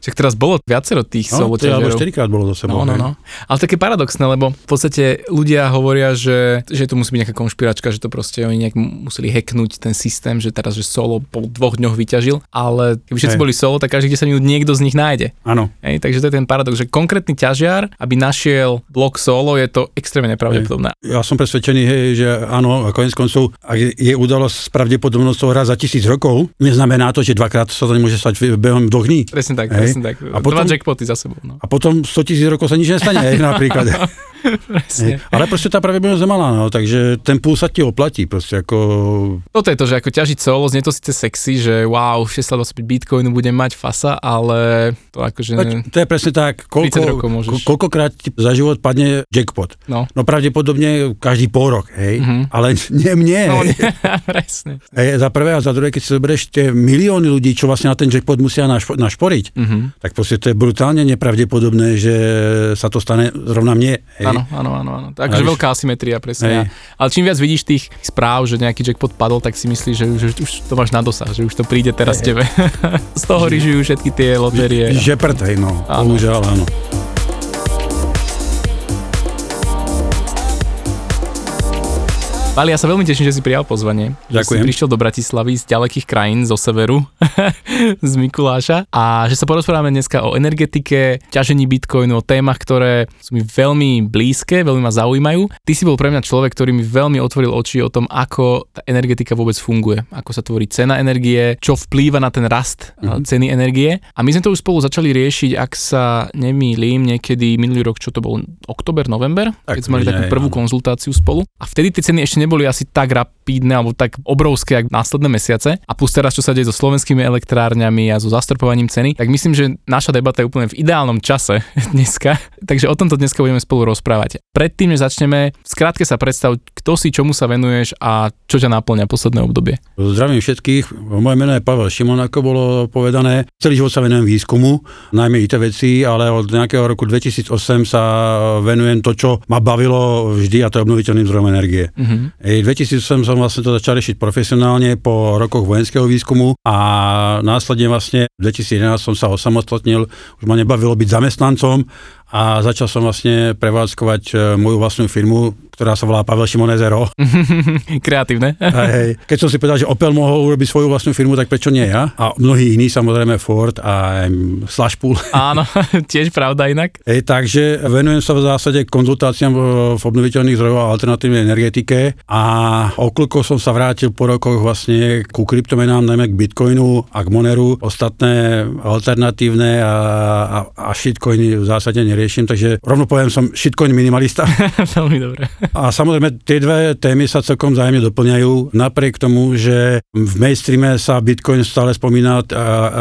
Však teraz bolo viacero tých No, solo to je, alebo ťažiarov. 4 krát bolo za sebou. No, no, hej. no. Ale také paradoxné, lebo v podstate ľudia hovoria, že, že to musí byť nejaká konšpiračka, že to proste oni nejak museli hacknúť ten systém, že teraz, že solo po dvoch dňoch vyťažil, ale keby všetci Hej. boli solo, tak každých 10 minút niekto z nich nájde. Áno. Hej, takže to je ten paradox, že konkrétny ťažiar, aby našiel blok solo, je to extrémne nepravdepodobné. Ja som presvedčený, hej, že áno, a konec koncov, ak je, udalosť s pravdepodobnosťou raz za tisíc rokov, neznamená to, že dvakrát sa to nemôže stať behom dvoch dní. Presne tak, Hej. Presne tak. A potom- Dva jackpoty za sebou. No. A potom 100 tisíc rokov sa nič nestane, napríklad. Presne. Ale proste tá pravdepodobnosť je malá, no, takže ten púl sa ti oplatí, proste ako... Toto je to, že ako ťažiť solo, znie to síce sexy, že wow, 625 bitcoinu budem mať fasa, ale to akože... To, to je presne tak, 30 rokov koľko, koľkokrát ti za život padne jackpot. No. No pravdepodobne každý pol rok, hej, Mhm. ale nie mne. No, nie, presne. Hej, za prvé a za druhé, keď si zoberieš tie milióny ľudí, čo vlastne na ten jackpot musia našpo, našporiť, Mhm. tak proste to je brutálne nepravdepodobné, že sa to stane zrovna mne. Hej. Áno, áno, áno, áno. Takže veľká asymetria, presne. Hej. Ale čím viac vidíš tých správ, že nejaký jackpot padol, tak si myslíš, že už, už to máš na dosah, že už to príde teraz Hej. tebe. Z toho ryžujú všetky tie lotérie. Že prd, hej, no, Áno. bohužiaľ, áno. Pali, ja sa veľmi teším, že si prijal pozvanie. Že Ďakujem. si prišiel do Bratislavy z ďalekých krajín, zo severu, z Mikuláša a že sa porozprávame dneska o energetike, ťažení bitcoinu, o témach, ktoré sú mi veľmi blízke, veľmi ma zaujímajú. Ty si bol pre mňa človek, ktorý mi veľmi otvoril oči o tom, ako tá energetika vôbec funguje, ako sa tvorí cena energie, čo vplýva na ten rast mm-hmm. ceny energie. A my sme to už spolu začali riešiť, ak sa nemýlim, niekedy minulý rok, čo to bol, oktober, november, Tak, keď sme mali takú prvú konzultáciu spolu. A vtedy tie ceny ešte neboli asi tak rapídne alebo tak obrovské, ako následné mesiace. A plus teraz, čo sa deje so slovenskými elektrárňami a so zastrpovaním ceny, tak myslím, že naša debata je úplne v ideálnom čase dneska. Takže o tomto dneska budeme spolu rozprávať. Predtým, než začneme, skrátke sa predstav, kto si, čomu sa venuješ a čo ťa náplňa posledné obdobie. Zdravím všetkých, moje meno je Pavel Šimon, ako bolo povedané. Celý život sa venujem výskumu, najmä IT veci, ale od nejakého roku 2008 sa venujem to, čo ma bavilo vždy a to je obnoviteľným zdrojom energie. Mhm. Ej, 2008 som vlastne to začal riešiť profesionálne po rokoch vojenského výskumu a následne vlastne v 2011 som sa osamostatnil, už ma nebavilo byť zamestnancom a začal som vlastne prevádzkovať e, moju vlastnú firmu, ktorá sa volá Pavel Šimon Zero. Kreatívne. A hej, keď som si povedal, že Opel mohol urobiť svoju vlastnú firmu, tak prečo nie ja? A mnohí iní, samozrejme Ford a Slashpool. Áno, tiež pravda inak. Hej, takže venujem sa v zásade konzultáciám v, v obnoviteľných zdrojoch a alternatívnej energetike a okolko som sa vrátil po rokoch vlastne ku kryptomenám, najmä k Bitcoinu a k Moneru. Ostatné alternatívne a, a, a shitcoiny v zásade neriešim, takže rovno poviem, som shitcoin minimalista. Veľmi dobre. A samozrejme, tie dve témy sa celkom vzájomne doplňajú. Napriek tomu, že v mainstreame sa Bitcoin stále spomína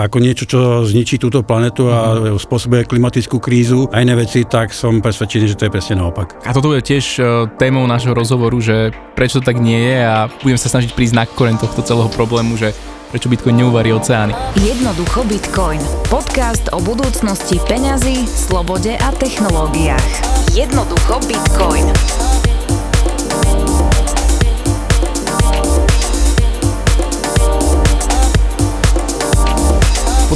ako niečo, čo zničí túto planetu a spôsobuje klimatickú krízu a iné veci, tak som presvedčený, že to je presne naopak. A toto bude tiež e, témou nášho rozhovoru, že prečo to tak nie je a budem sa snažiť prísť na koreň tohto celého problému, že prečo Bitcoin neuvarí oceány. Jednoducho Bitcoin. Podcast o budúcnosti peňazí, slobode a technológiách. Jednoducho Bitcoin.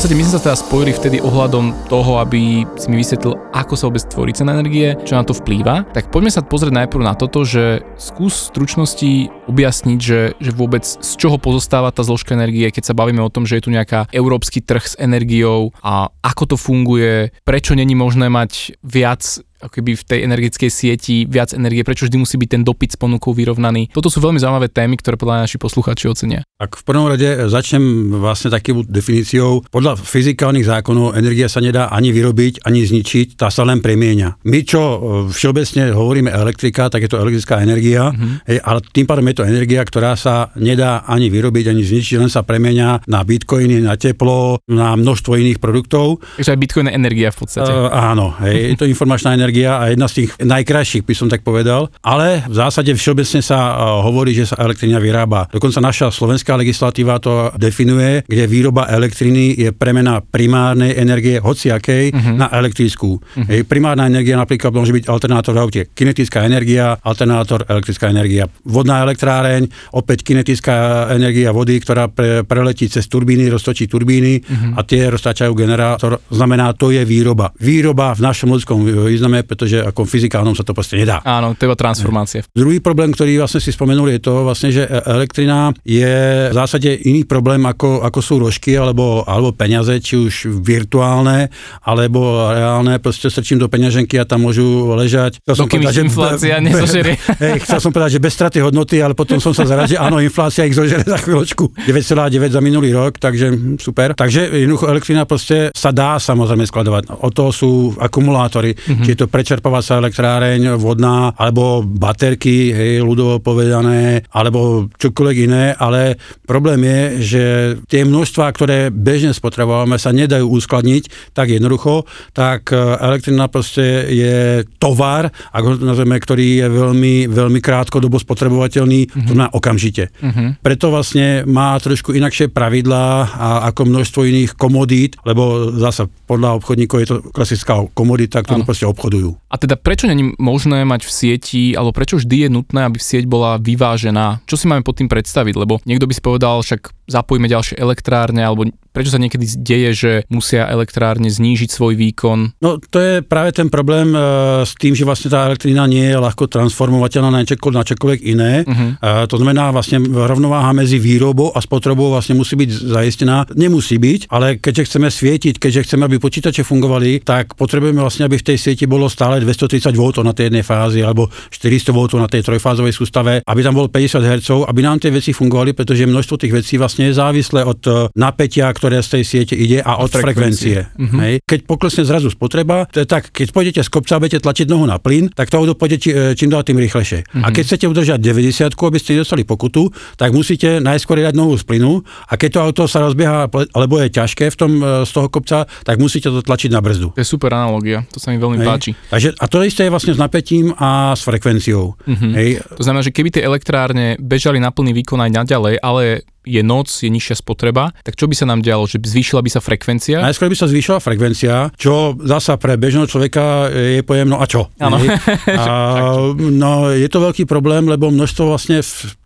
Podstate my sme sa teda spojili vtedy ohľadom toho, aby si mi vysvetlil, ako sa vôbec tvorí cena energie, čo na to vplýva. Tak poďme sa pozrieť najprv na toto, že skús stručnosti objasniť, že, že vôbec z čoho pozostáva tá zložka energie, keď sa bavíme o tom, že je tu nejaká európsky trh s energiou a ako to funguje, prečo není možné mať viac ako keby v tej energetickej sieti viac energie, prečo vždy musí byť ten dopyt s ponukou vyrovnaný. Toto sú veľmi zaujímavé témy, ktoré podľa naši poslucháči ocenia. Ak v prvom rade začnem vlastne takou definíciou, podľa fyzikálnych zákonov energia sa nedá ani vyrobiť, ani zničiť, tá sa len premieňa. My, čo e, všeobecne hovoríme elektrika, tak je to elektrická energia, mm-hmm. hej, ale tým pádom je to energia, ktorá sa nedá ani vyrobiť, ani zničiť, len sa premieňa na bitcoiny, na teplo, na množstvo iných produktov. Takže aj Bitcoin je energia v podstate. Uh, áno, hej, je to informačná energia, energia a jedna z tých najkrajších, by som tak povedal. Ale v zásade všeobecne sa e, hovorí, že sa elektrina vyrába. Dokonca naša slovenská legislatíva to definuje, kde výroba elektriny je premena primárnej energie hociakej uh-huh. na elektrickú. Uh-huh. Hej, primárna energia napríklad môže byť alternátor v aute. Kinetická energia, alternátor elektrická energia. Vodná elektráreň, opäť kinetická energia vody, ktorá pre, preletí cez turbíny, roztočí turbíny uh-huh. a tie roztáčajú generátor. Znamená, to je výroba. Výroba v našom ľudskom význame, pretože ako fyzikálnom sa to proste nedá. Áno, to je transformácia. Druhý problém, ktorý vlastne si spomenul, je to vlastne, že elektrina je v zásade iný problém, ako, ako sú rožky alebo, alebo peniaze, či už virtuálne, alebo reálne. Proste strčím do peňaženky a tam môžu ležať. Chcel som povedať, že, inflácia nezožerie. Hej, chcel som povedať, že bez straty hodnoty, ale potom som sa zaradil, že áno, inflácia ich zožere za chvíľočku. 9,9 za minulý rok, takže super. Takže jednoducho elektrina proste sa dá samozrejme skladovať. O to sú akumulátory, mm-hmm. či je to prečerpovacia elektráreň, vodná, alebo baterky, hej, ľudovo povedané, alebo čokoľvek iné, ale problém je, že tie množstva, ktoré bežne spotrebujeme, sa nedajú uskladniť tak jednoducho, tak e, elektrina proste je tovar, ako ho nazveme, ktorý je veľmi, veľmi krátkodobo spotrebovateľný, mm-hmm. to má okamžite. Mm-hmm. Preto vlastne má trošku inakšie pravidlá a ako množstvo iných komodít, lebo zasa podľa obchodníkov je to klasická komodita, ktorú ano. proste obchodujú. A teda prečo není možné mať v sieti, alebo prečo vždy je nutné, aby sieť bola vyvážená? Čo si máme pod tým predstaviť? Lebo niekto by si povedal, však zapojíme ďalšie elektrárne, alebo prečo sa niekedy deje, že musia elektrárne znížiť svoj výkon? No to je práve ten problém e, s tým, že vlastne tá elektrina nie je ľahko transformovateľná na, čokoľvek, na čokoľvek iné. Uh-huh. E, to znamená vlastne rovnováha medzi výrobou a spotrebou vlastne musí byť zaistená. Nemusí byť, ale keďže chceme svietiť, keďže chceme, aby počítače fungovali, tak potrebujeme vlastne, aby v tej sieti bolo stále 230 V na tej jednej fázi alebo 400 V na tej trojfázovej sústave, aby tam bolo 50 Hz, aby nám tie veci fungovali, pretože množstvo tých vecí vlastne je závislé od e, napätia, ktoré z tej siete ide a od, od frekvencie. frekvencie. Uh-huh. Hej. Keď poklesne zrazu spotreba, je tak, keď pôjdete z kopca a budete tlačiť nohu na plyn, tak to auto pôjde e, čím dál tým rýchlejšie. Uh-huh. A keď chcete udržať 90, aby ste dostali pokutu, tak musíte najskôr dať nohu z plynu a keď to auto sa rozbieha, alebo je ťažké v tom, e, z toho kopca, tak musíte to tlačiť na brzdu. To je super analogia, to sa mi veľmi Hej. páči. Takže, a to isté je vlastne s napätím a s frekvenciou. Uh-huh. Hej. To znamená, že keby tie elektrárne bežali na plný výkon aj naďalej, ale je noc, je nižšia spotreba, tak čo by sa nám dialo? Že zvýšila by sa frekvencia? Najskôr by sa zvýšila frekvencia, čo zasa pre bežného človeka je pojem, no a čo? Áno. A, no, je to veľký problém, lebo množstvo vlastne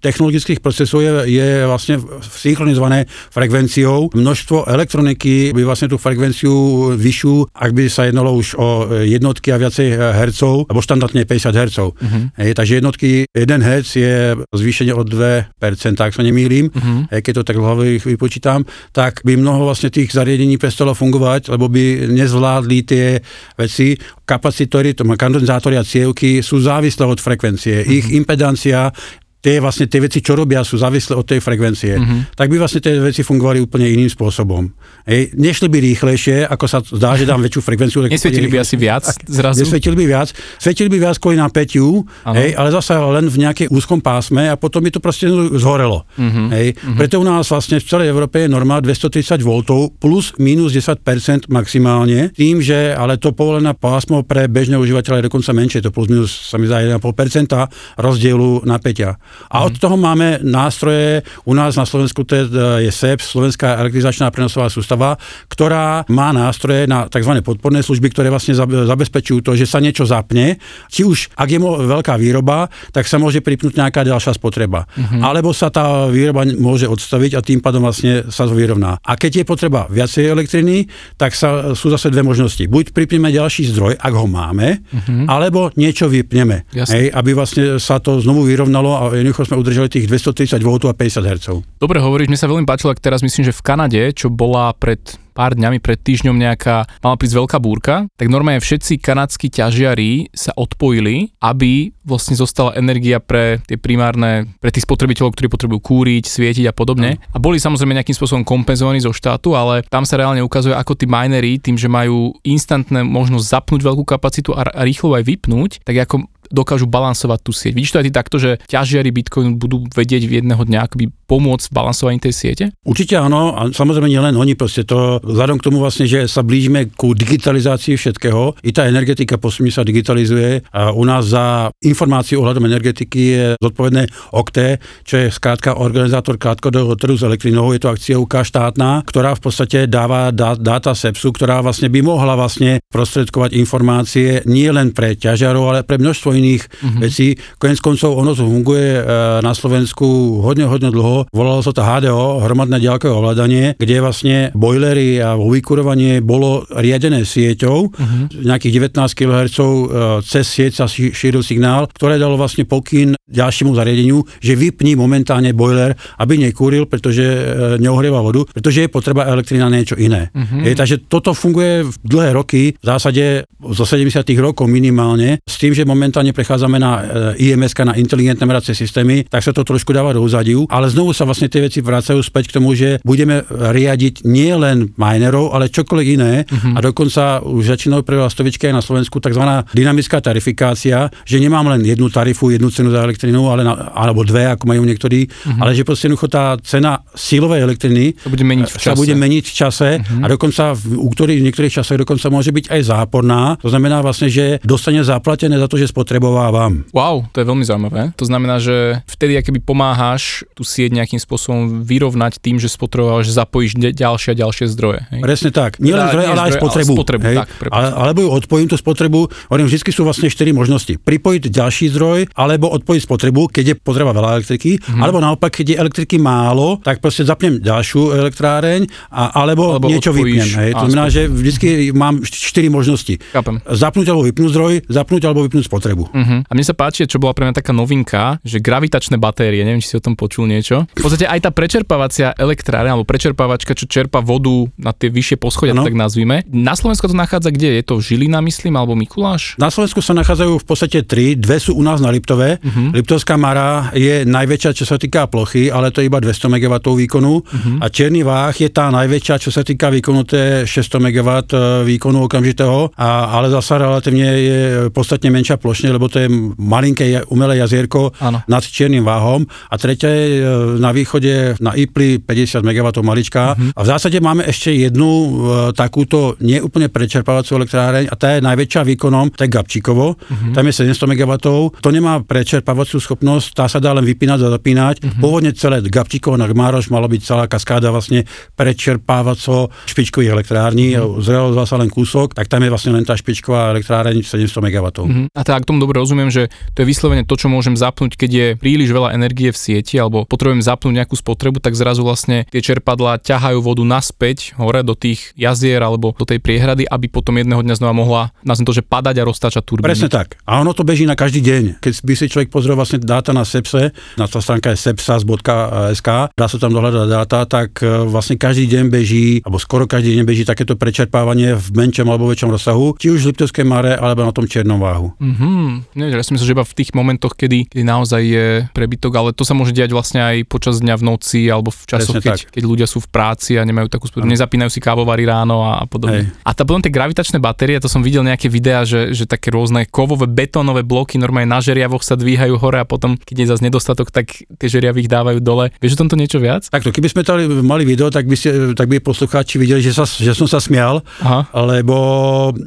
technologických procesov je, je vlastne synchronizované frekvenciou. Množstvo elektroniky by vlastne tú frekvenciu vyššiu, ak by sa jednalo už o jednotky a viacej hercov, alebo štandardne 50 hercov. Uh-huh. Takže jednotky, 1 herc je zvýšenie o 2%, ak sa nemýlim. Uh-huh keď to tak v hlave vypočítam, tak by mnoho vlastne tých zariadení prestalo fungovať, lebo by nezvládli tie veci. Kapacitory, to má kondenzátory a cievky sú závislé od frekvencie. Mm-hmm. Ich impedancia tie vlastne tie veci, čo robia, sú závislé od tej frekvencie. Mm-hmm. Tak by vlastne tie veci fungovali úplne iným spôsobom. Ej, nešli by rýchlejšie, ako sa zdá, že dám väčšiu frekvenciu. Nesvietili by asi viac zrazu? Nesvietili by viac. Svietili by viac kvôli napätiu, ej, ale zase len v nejakej úzkom pásme a potom by to proste zhorelo. Mm-hmm. Ej. Mm-hmm. Preto u nás vlastne v celej Európe je norma 230 V plus minus 10% maximálne, tým, že ale to povolené pásmo pre bežného užívateľa je dokonca menšie, to plus minus sa mi zdá 1,5% rozdielu napätia. A od toho máme nástroje, u nás na Slovensku to je SEP, Slovenská elektrizačná prenosová sústava, ktorá má nástroje na tzv. podporné služby, ktoré vlastne zabezpečujú to, že sa niečo zapne, či už ak je veľká výroba, tak sa môže pripnúť nejaká ďalšia spotreba. Uh-huh. Alebo sa tá výroba môže odstaviť a tým pádom vlastne sa vyrovná. A keď je potreba viacej elektriny, tak sa, sú zase dve možnosti. Buď pripneme ďalší zdroj, ak ho máme, uh-huh. alebo niečo vypneme. Hej, aby vlastne sa to znovu vyrovnalo a jednoducho sme udržali tých 230 V a 50 Hz. Dobre hovoríš, mi sa veľmi páčilo, ak teraz myslím, že v Kanade, čo bola pred pár dňami pred týždňom nejaká, mala prísť veľká búrka, tak normálne všetci kanadskí ťažiari sa odpojili, aby vlastne zostala energia pre tie primárne, pre tých spotrebiteľov, ktorí potrebujú kúriť, svietiť a podobne. A boli samozrejme nejakým spôsobom kompenzovaní zo štátu, ale tam sa reálne ukazuje, ako tí minery, tým, že majú instantné možnosť zapnúť veľkú kapacitu a, a rýchlo aj vypnúť, tak ako dokážu balansovať tú sieť. Vidíš to aj ty takto, že ťažiari Bitcoinu budú vedieť v jedného dňa akoby pomôcť v balansovaní tej siete? Určite áno, a samozrejme nielen oni, proste to, vzhľadom k tomu vlastne, že sa blížime ku digitalizácii všetkého, i tá energetika postupne sa digitalizuje a u nás za informáciu ohľadom energetiky je zodpovedné OKTE, čo je skrátka organizátor krátkodobého trhu s elektrinou, je to akciovka štátna, ktorá v podstate dáva dáta SEPSu, ktorá vlastne by mohla vlastne prostredkovať informácie nie len pre ťažiarov, ale pre množstvo iných mm-hmm. vecí. Konec koncov ono to funguje e, na Slovensku hodne, hodne dlho. Volalo sa to HDO, hromadné ďalkové ovládanie, kde vlastne bojlery a vykurovanie bolo riadené sieťou. Uh-huh. Nejakých 19 kHz e, cez sieť sa šíril signál, ktoré dalo vlastne pokyn ďalšiemu zariadeniu, že vypni momentálne boiler, aby nekúril, pretože e, neohrieva vodu, pretože je potreba elektrina niečo iné. Uh-huh. Je, takže toto funguje v dlhé roky, v zásade zo 70. rokov minimálne, s tým, že momentálne prechádzame na IMS, na inteligentné meracie systémy, tak sa to trošku dáva do úzadiu, ale znovu sa vlastne tie veci vracajú späť k tomu, že budeme riadiť nie len minerov, ale čokoľvek iné uh-huh. a dokonca už začínajú pre stovičky aj na Slovensku tzv. dynamická tarifikácia, že nemám len jednu tarifu, jednu cenu za elektrinu, ale na, alebo dve, ako majú niektorí, uh-huh. ale že proste tá cena silovej elektriny sa bude meniť v čase, bude meniť v čase uh-huh. a dokonca v, u ktorých, v niektorých časoch dokonca môže byť aj záporná. To znamená vlastne, že dostane zaplatené za to, že spotrebovávam. Wow, to je veľmi zaujímavé. To znamená, že vtedy, keby pomáhaš tú sieť nejakým spôsobom vyrovnať tým, že spotrebováš, zapojíš ďalšie a ďalšie zdroje. Hej? Presne tak. Nie len teda zdroje, ale aj spotrebu. Ale spotrebu hej? Tak, ale, alebo odpojím tú spotrebu. Hovorím, vždy sú vlastne 4 možnosti. Pripojiť ďalší zdroj, alebo odpojiť spotrebu, keď je potreba veľa elektriky, mm-hmm. alebo naopak, keď je elektriky málo, tak proste zapnem ďalšiu elektráreň, a, alebo, alebo niečo vypnem. Hej? To znamená, že vždy mám 4 možnosti. Chápem. Zapnúť alebo vypnúť zdroj, zapnúť alebo vypnúť spotrebu. Uh-huh. A mne sa páči, čo bola pre mňa taká novinka, že gravitačné batérie, neviem, či si o tom počul niečo. V podstate aj tá prečerpávacia elektráreň alebo prečerpávačka, čo čerpa vodu na tie vyššie poschodia, ano. tak nazvime. Na Slovensku to nachádza kde? Je to Žilina, myslím, alebo Mikuláš? Na Slovensku sa nachádzajú v podstate tri, dve sú u nás na Liptove. Uh-huh. Liptovská Mara je najväčšia, čo sa týka plochy, ale to je iba 200 MW výkonu. Uh-huh. A Černý váh je tá najväčšia, čo sa týka výkonu, to je 600 MW e, výkonu okamžitého, a, ale zasa relatívne je podstatne menšia plošne, lebo to je malinké umelé jazierko ano. nad Čiernym váhom. A tretia je e, na východe na Ipli 50 MW malička. Uh-huh. A v zásade máme ešte jednu e, takúto neúplne prečerpávacú elektráreň a tá je najväčšia výkonom, to je Gabčíkovo, uh-huh. tam je 700 MW. To nemá prečerpávaciu schopnosť, tá sa dá len vypínať a zapínať. Uh-huh. Pôvodne celé Gabčíkovo na Gmároš malo byť celá kaskáda vlastne prečerpávaco špičkových elektrární, uh-huh. zrelo sa len kúsok, tak tam je vlastne len tá špičková elektráreň 700 MW. Uh-huh. A tak tomu dobre rozumiem, že to je vyslovene to, čo môžem zapnúť, keď je príliš veľa energie v sieti alebo potrebujem zapnúť nejakú spotrebu, tak zrazu vlastne tie čerpadlá ťahajú vodu naspäť hore do tých jazier alebo do tej priehrady, aby potom jedného dňa znova mohla, nazvem to, že padať a roztáčať turbíny. Presne tak. A ono to beží na každý deň. Keď by si človek pozrel vlastne dáta na SEPSE, na tá stránka je sepsas.sk, dá sa tam dohľadať dáta, tak e, vlastne každý deň beží, alebo skoro každý deň beží takéto prečerpávanie v menšom alebo väčšom rozsahu, či už v Liptovskej mare, alebo na tom čiernom váhu. Mm-hmm. Nie, ja si myslím, že iba v tých momentoch, kedy, kedy naozaj je prebytok, ale to sa môže diať vlastne aj počas dňa v noci alebo v časoch, keď, keď ľudia sú v práci a nemajú takú spôsob, nezapínajú si kávovary ráno a, a podobne. Hej. A tá potom tie gravitačné batérie, to som videl nejaké videá, že, že také rôzne kovové betónové bloky normálne na žeriavoch sa dvíhajú hore a potom, keď je zase nedostatok, tak tie žeriavy ich dávajú dole. Vieš o tomto niečo viac? Takto, keby sme tali, mali video, tak by, ste, tak by poslucháči videli, že, sa, že som sa smial, Aha. lebo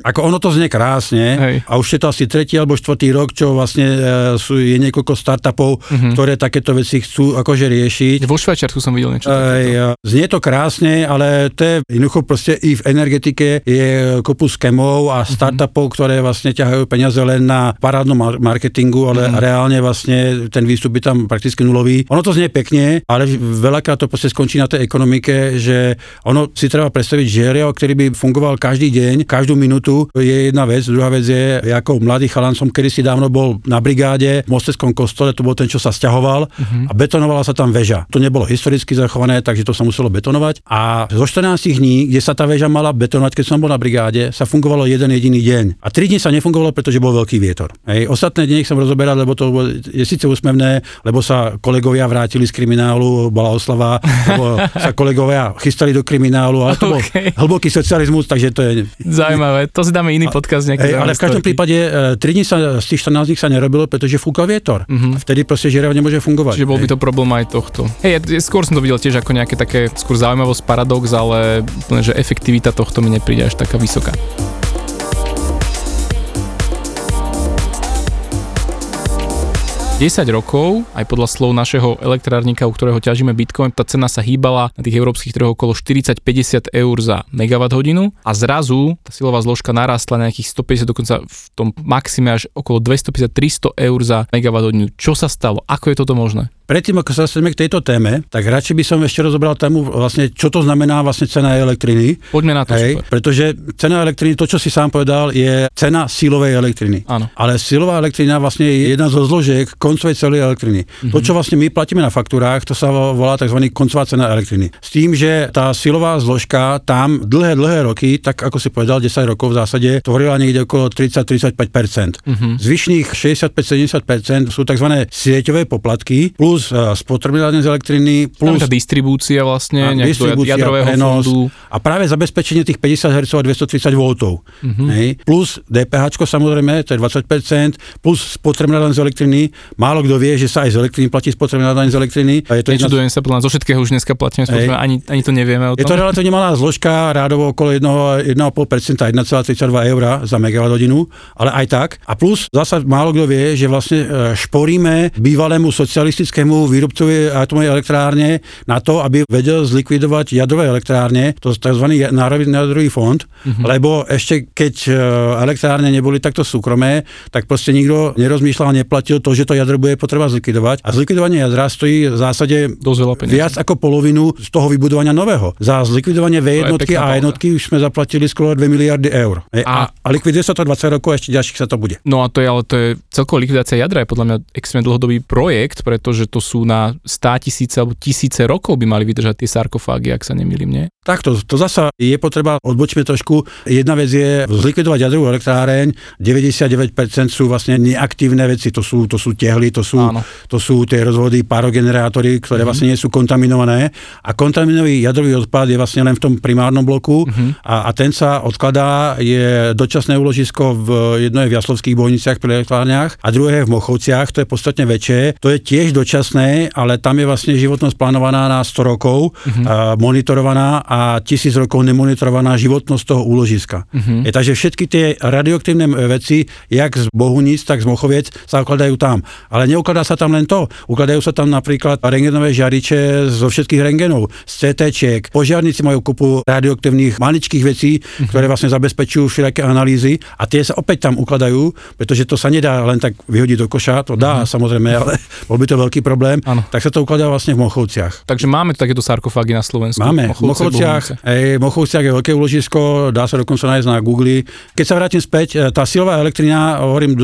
ako ono to znie krásne Hej. a už je to asi tretí alebo štvrtý rok, čo vlastne e, sú, je niekoľko startupov, uh-huh. ktoré takéto veci chcú akože riešiť. Vo Švajčiarsku som videl niečo. Ej, znie to krásne, ale to je jednoducho proste i v energetike je kopu skemov a mhm. startupov, ktoré vlastne ťahajú peniaze len na parádnom marketingu, ale uh-huh. reálne vlastne ten výstup je tam prakticky nulový. Ono to znie pekne, ale veľakrát to proste skončí na tej ekonomike, že ono si treba predstaviť, že ktorý by fungoval každý deň, každú minútu je jedna vec, druhá vec je, ako mladý chalan som kedysi dávno bol na brigáde v Mosteckom kostole, to bol ten, čo sa stiahoval uh-huh. a betonovala sa tam väža. To nebolo historicky zachované, takže to sa muselo betonovať. A zo 14 dní, kde sa tá väža mala betonovať, keď som bol na brigáde, sa fungovalo jeden jediný deň. A 3 dní sa nefungovalo, pretože bol veľký vietor. Hej. Ostatné dni som rozoberal, lebo to je síce úsmevné, lebo sa kolegovia vrátili z kriminálu, bola oslava, lebo sa kolegovia chystali do kriminálu, ale to okay. bol hlboký socializmus, takže to je... Zaujímavé, to si dáme iný podcast. Hej, ale v každom prípade 3 dní sa, z tých 14 dní sa nerobilo, pretože fúka vietor. Uh-huh. Vtedy proste žerav nemôže fungovať. Čiže bol by to problém aj tohto. Hej, ja skôr som to videl tiež ako nejaké také skôr zaujímavosť, paradox, ale že efektivita tohto mi nepríde až taká vysoká. 10 rokov, aj podľa slov našeho elektrárnika, u ktorého ťažíme Bitcoin, tá cena sa hýbala na tých európskych trhoch okolo 40-50 eur za megawatt hodinu a zrazu tá silová zložka narastla nejakých 150, dokonca v tom maxime až okolo 250-300 eur za megawatt hodinu. Čo sa stalo? Ako je toto možné? Predtým, ako sa dostaneme k tejto téme, tak radšej by som ešte rozobral tému, vlastne, čo to znamená vlastne cena elektriny. Poďme na to, Hej, super. Pretože cena elektriny, to, čo si sám povedal, je cena silovej elektriny. Áno. Ale silová elektrina vlastne je jedna zo zložiek koncovej celej elektriny. Mm-hmm. To, čo vlastne my platíme na faktúrách, to sa volá tzv. koncová cena elektriny. S tým, že tá silová zložka tam dlhé, dlhé roky, tak ako si povedal, 10 rokov v zásade, tvorila niekde okolo 30-35%. Mm-hmm. Zvyšných 65-70% sú tzv. sieťové poplatky plus plus spotrebovanie z elektriny, plus... Tá distribúcia vlastne, a distribúcia, jadrového prenos, fondu. A práve zabezpečenie tých 50 Hz a 230 V. Uh-huh. Hej, plus DPH samozrejme, to je 20%, plus spotrebná daň z elektriny. Málo kto vie, že sa aj z elektriny platí spotrebná daň z elektriny. A je to Nečudujem jedna... sa, podľa zo všetkého už dneska platíme ani, ani to nevieme o tom. Je to relatívne malá zložka, rádovo okolo 1,5%, 1,32 eur za megawatt hodinu, ale aj tak. A plus zasa málo kto vie, že vlastne e, šporíme bývalému socialistickému výrobcovi atomovej elektrárne na to, aby vedel zlikvidovať jadrové elektrárne, to je tzv. Národný jadrový fond, mm-hmm. lebo ešte keď e, elektrárne neboli takto súkromé, tak proste nikto nerozmýšľal a neplatil to, že to jadro bude potreba zlikvidovať. A zlikvidovanie jadra stojí v zásade viac ako polovinu z toho vybudovania nového. Za zlikvidovanie V jednotky a jednotky už sme zaplatili skoro 2 miliardy eur. E, a, a, a likviduje sa to 20 rokov a ešte ďalších sa to bude. No a to je ale to je celková likvidácia jadra je podľa mňa extrémne dlhodobý projekt, pretože to sú na 100 tisíce alebo tisíce rokov by mali vydržať tie sarkofágy, ak sa nemýlim, nie? Takto, to zasa je potreba, odbočme trošku. Jedna vec je zlikvidovať jadrovú elektráreň, 99% sú vlastne neaktívne veci, to sú, to sú tehly, to sú, to sú tie rozvody parogenerátory, ktoré mm-hmm. vlastne nie sú kontaminované. A kontaminový jadrový odpad je vlastne len v tom primárnom bloku mm-hmm. a, a ten sa odkladá, je dočasné úložisko v jednej v Jaslovských bojniciach pri elektrárniach a druhé v Mochovciach, to je podstatne väčšie. To je tiež dočasné, ale tam je vlastne životnosť plánovaná na 100 rokov, mm-hmm. a monitorovaná a tisíc rokov nemonitorovaná životnosť toho úložiska. Uh-huh. Je, takže všetky tie radioaktívne veci, jak z Bohunic, tak z Mochoviec, sa ukladajú tam. Ale neukladá sa tam len to. Ukladajú sa tam napríklad rengenové žariče zo všetkých rengenov, z CT-čiek. Požiarníci majú kupu radioaktívnych maličkých vecí, uh-huh. ktoré vlastne zabezpečujú všelijaké analýzy a tie sa opäť tam ukladajú, pretože to sa nedá len tak vyhodiť do koša, to dá uh-huh. samozrejme, ale bol by to veľký problém. Ano. Tak sa to ukladá vlastne v Mochovciach. Takže máme takéto sarkofágy na Slovensku. Máme. Mochovce, Mochovciach, Mochovciach je veľké úložisko, dá sa dokonca nájsť na Google. Keď sa vrátim späť, e, tá silová elektrina, hovorím, e,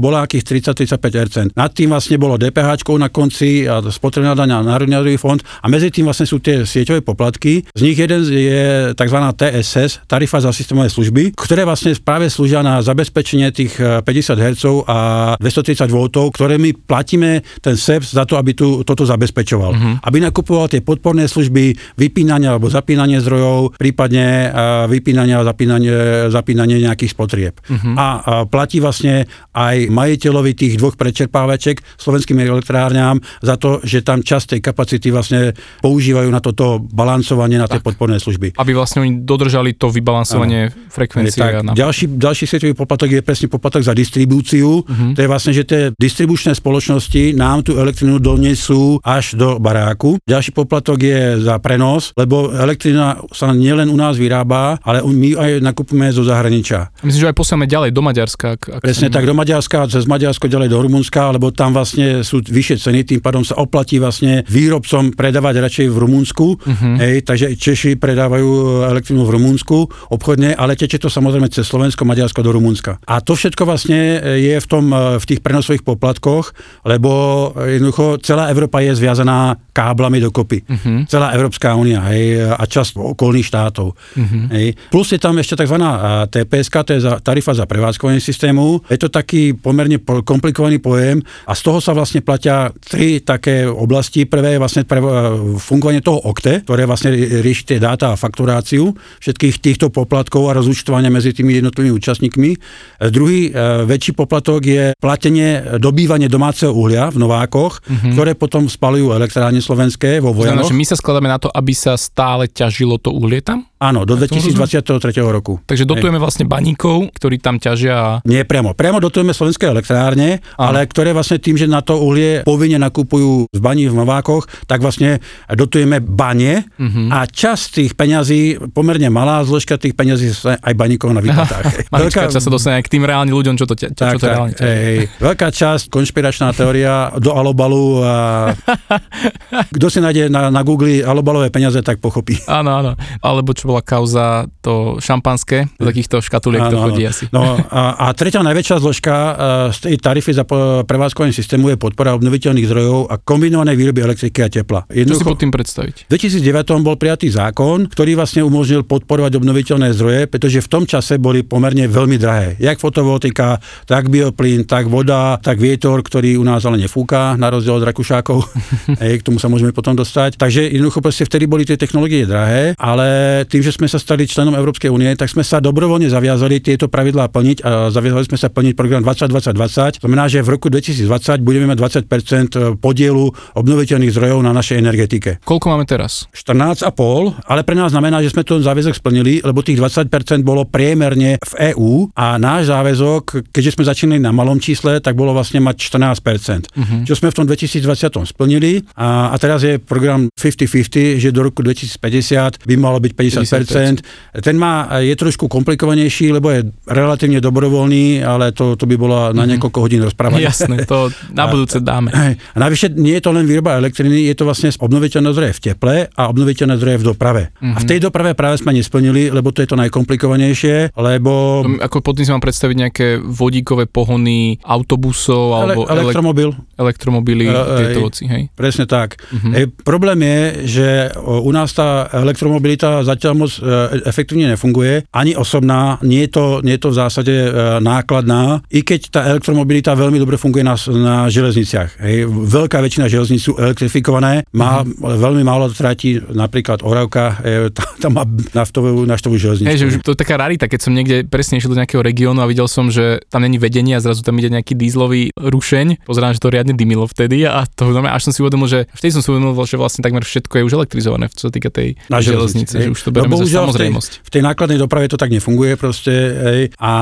bola akých 30-35%. Nad tým vlastne bolo DPH na konci a spotrebná daň a Národný fond a medzi tým vlastne sú tie sieťové poplatky. Z nich jeden je tzv. TSS, tarifa za systémové služby, ktoré vlastne práve slúžia na zabezpečenie tých 50 e, Hz a 230 V, ktoré my platíme ten SEPS za to, aby tu, toto zabezpečoval. Uh-huh. Aby nakupoval tie podporné služby, vypínania alebo zapínanie zdrojov, prípadne vypínanie a zapínanie, zapínanie nejakých spotrieb. Uh-huh. A, platí vlastne aj majiteľovi tých dvoch prečerpávaček slovenským elektrárňam za to, že tam časť tej kapacity vlastne používajú na toto balancovanie na tie tak. podporné služby. Aby vlastne oni dodržali to vybalancovanie ano. frekvencie. Tak, na... ďalší, ďalší svetový poplatok je presne poplatok za distribúciu. Uh-huh. To je vlastne, že tie distribučné spoločnosti nám tú elektrinu donesú až do baráku. Ďalší poplatok je za prenos, lebo elektrina sa nielen u nás vyrába, ale my aj nakupujeme zo zahraničia. Myslím, že aj posielame ďalej do Maďarska. Ak, ak Presne tak, do Maďarska, cez Maďarsko ďalej do Rumunska, lebo tam vlastne sú vyššie ceny, tým pádom sa oplatí vlastne výrobcom predávať radšej v Rumunsku. Uh-huh. Hej, takže Češi predávajú elektrínu v Rumunsku obchodne, ale teče to samozrejme cez Slovensko, Maďarsko do Rumunska. A to všetko vlastne je v, tom, v tých prenosových poplatkoch, lebo jednoducho celá Európa je zviazaná káblami dokopy. Uh-huh. Celá Európska únia. Hej, a časť okolných štátov. Uh-huh. Hej. Plus je tam ešte tzv. TPS, to je za, tarifa za prevádzkovanie systému. Je to taký pomerne komplikovaný pojem a z toho sa vlastne platia tri také oblasti. Prvé je vlastne pre, fungovanie toho OKTE, ktoré vlastne rieši tie dáta a fakturáciu všetkých týchto poplatkov a rozúčtovania medzi tými jednotlivými účastníkmi. Druhý e, väčší poplatok je platenie, dobývanie domáceho uhlia v Novákoch, mm-hmm. ktoré potom spalujú elektrárne slovenské vo Znamená, Vojanoch. že my sa skladáme na to, aby sa stále ťažilo to uhlie tam? Áno, do Tak to 2023 roku. Takže dotujeme vlastne baníkov, ktorí tam ťažia Nie priamo. Priamo dotujeme slovenské elektrárne, Áno. ale ktoré vlastne tým, že na to uhlie povinne nakupujú z baní v Novákoch, tak vlastne dotujeme bane Mhm. a časť tých peňazí, pomerne malá zložka tých peňazí sa aj baníkov na výplatách. maličká časť sa dostane aj k tým reálnym ľuďom, čo to, ťa, tak, čo to tak, reálne ťažia. veľká časť, konšpiračná teória do alobalu a kto si nájde na, na Google alobalové peniaze, tak pochopí. Áno, áno. Alebo čo bola kauza to šampanské, do takýchto škatuliek to Áno, chodí áno. asi. No a, a tretia najväčšia zložka eh, z tej tarify za prevádzkovanie systému je podpora obnoviteľných zdrojov a kombinovanej výroby elektriky a tepla. Čo si Jednoducho, pod tým predstaviť? v 2009 bol prijatý zákon, ktorý vlastne umožnil podporovať obnoviteľné zdroje, pretože v tom čase boli pomerne veľmi drahé. Jak fotovoltika, tak bioplyn, tak voda, tak vietor, ktorý u nás ale nefúka, na rozdiel od Rakušákov. Ej, k tomu sa môžeme potom dostať. Takže jednoducho proste vtedy boli tie technológie drahé, ale tým, že sme sa stali členom Európskej únie, tak sme sa dobrovoľne zaviazali tieto pravidlá plniť a zaviazali sme sa plniť program 2020-2020. Znamená, že v roku 2020 budeme mať 20% podielu obnoviteľných zdrojov na našej energetike. Koľko máme teraz? 14,5, ale pre nás znamená, že sme ten záväzok splnili, lebo tých 20% bolo priemerne v EÚ a náš záväzok, keďže sme začínali na malom čísle, tak bolo vlastne mať 14%. Uh-huh. Čo sme v tom 2020 splnili a, a teraz je program 50-50, že do roku 2050 by malo byť 50%. 50%. Ten má, je trošku komplikovanejší, lebo je relatívne dobrovoľný, ale to, to by bolo na niekoľko hodín rozprávania. Jasné, to na budúce dáme. A navyše nie je to len výroba elektriny, je to vlastne obnoviteľné zdroje v teple a obnoviteľné zdroje v doprave. Mm-hmm. A v tej doprave práve sme nesplnili, lebo to je to najkomplikovanejšie, lebo mi- Ako pod tým si mám predstaviť nejaké vodíkové pohony autobusov alebo ele- elektromobil, elektromobily, E, tieto ej. veci, hej? presne tak. Mm-hmm. Hej, problém je, že u nás tá elektromobilita zatiaľ moc e, efektívne nefunguje, ani osobná, nie je to, nie je to v zásade e, nákladná, i keď tá elektromobilita veľmi dobre funguje na, na železniciach. Hej. Veľká väčšina železníc sú elektrifikované, má mm-hmm. veľmi málo tratí, napríklad Oravka, e, tam má naftovú, naftovú železnicu. Hej, že už to je taká rarita, keď som niekde presne išiel do nejakého regiónu a videl som, že tam není vedenie a zrazu tam ide nejaký dízlový rušeň. Pozerám, že to riadne dymilo vtedy a to normálne, až som si uvedomil, že vtedy som si uvedomil, že vlastne takmer všetko je už elektrizované, čo sa týka tej na železnice, že už to bereme za bohužiaľ samozrejmosť. V tej, v tej nákladnej doprave to tak nefunguje proste, hej, a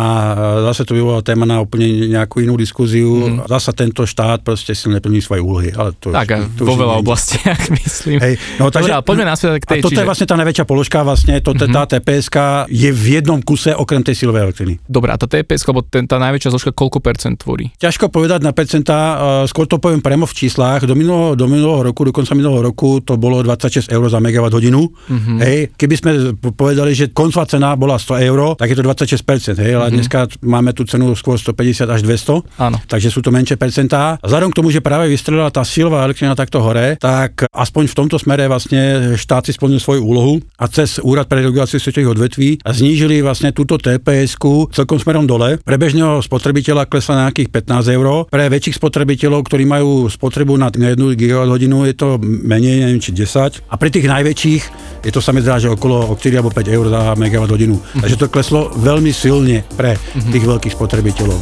zase to by bola téma na úplne nejakú inú diskuziu. Mm. Zasa tento štát proste si neplní svoje úlohy. Ale to, Tak a to vo už veľa nie- oblastiach, myslím. Hej, no, takže, Dobre, poďme naspäť k a tej, toto čiže... je vlastne tá najväčšia položka, vlastne to, mm-hmm. tá TPSK je v jednom kuse okrem tej silovej elektriny. Dobre, a tá TPS, alebo ten, tá najväčšia zložka, koľko percent tvorí? Ťažko povedať na percentá, uh, skôr to poviem priamo v číslach. Do minulého, do minulého roku, do konca minulého roku to bolo 26 eur za megawatt hodinu. Mm-hmm. Hej, keby sme po- povedali, že koncová cena bola 100 eur, tak je to 26%, hej, ale mm-hmm. dneska máme tú cenu skôr 150 až 200. Áno. Takže sú to menšie percentá. Vzhľadom k tomu, že práve vystrelila tá silová elektrina takto hore, tak aspoň v tomto smere vlastne štát si splnil svoju úlohu a cez Úrad pre reguláciu svetových odvetví znížili vlastne túto tps celkom smerom dole. Pre bežného spotrebiteľa klesla na nejakých 15 eur. Pre väčších spotrebiteľov, ktorí majú spotrebu na 1 GWh, je to menej, neviem či 10. A pre tých najväčších je to sa mi zdá, že okolo 4 alebo 5 eur za megawatt hodinu. Takže to kleslo veľmi silne pre tých veľkých spotrebiteľov.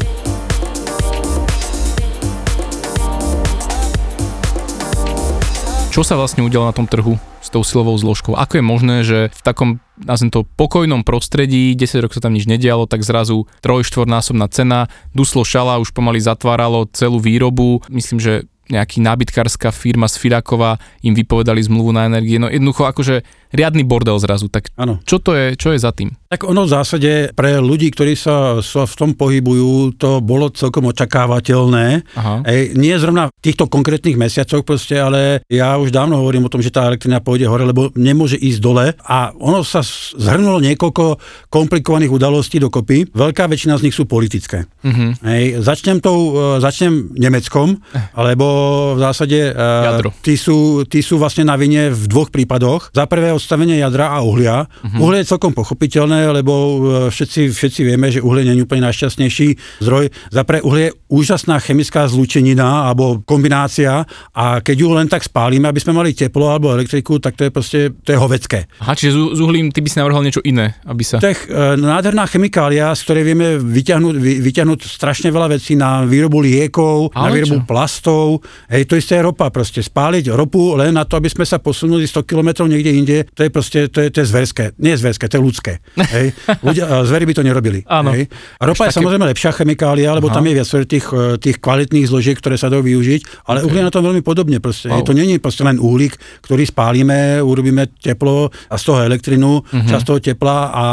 Čo sa vlastne udialo na tom trhu s tou silovou zložkou? Ako je možné, že v takom nazvem to pokojnom prostredí, 10 rokov sa tam nič nedialo, tak zrazu troj, štvornásobná cena, duslo šala už pomaly zatváralo celú výrobu. Myslím, že nejaký nábytkárska firma z Firakova im vypovedali zmluvu na energie. No jednoducho akože riadny bordel zrazu. Tak Áno. čo to je, čo je za tým? Tak ono v zásade pre ľudí, ktorí sa, sa v tom pohybujú, to bolo celkom očakávateľné. Aha. Ej, nie zrovna v týchto konkrétnych mesiacoch proste, ale ja už dávno hovorím o tom, že tá elektrina pôjde hore, lebo nemôže ísť dole a ono sa zhrnulo niekoľko komplikovaných udalostí dokopy. Veľká väčšina z nich sú politické. Mhm. Hej, začnem, tou, e, začnem Nemeckom, lebo v zásade e, Jadro. tí sú, tí sú vlastne na vine v dvoch prípadoch. Za prvého odstavenie jadra a uhlia. Uh-huh. Uhlie je celkom pochopiteľné, lebo e, všetci, všetci vieme, že uhlie nie je úplne najšťastnejší zdroj. Za pre uhlie je úžasná chemická zlúčenina alebo kombinácia a keď ju len tak spálime, aby sme mali teplo alebo elektriku, tak to je proste to je hovecké. Aha, čiže z, uhlím ty by si navrhol niečo iné, aby sa... E, nádherná chemikália, z ktorej vieme vyťahnuť, vy, vyťahnuť strašne veľa vecí na výrobu liekov, Ale na výrobu čo? plastov. Hej, to isté je ropa proste. Spáliť ropu len na to, aby sme sa posunuli 100 km niekde inde, to je proste, to je, to je zverské. Nie je zverské, to je ľudské. Hej. Ľudia, zvery by to nerobili. Áno. Hej. Ropa je také... samozrejme lepšia chemikália, lebo Aha. tam je viac tých, e, tých kvalitných zložiek, ktoré sa dajú využiť, ale okay. uhlie na tom veľmi podobne. Proste. Wow. Hej. To není proste len uhlík, ktorý spálime, urobíme teplo a z toho elektrinu, uh-huh. časť toho tepla a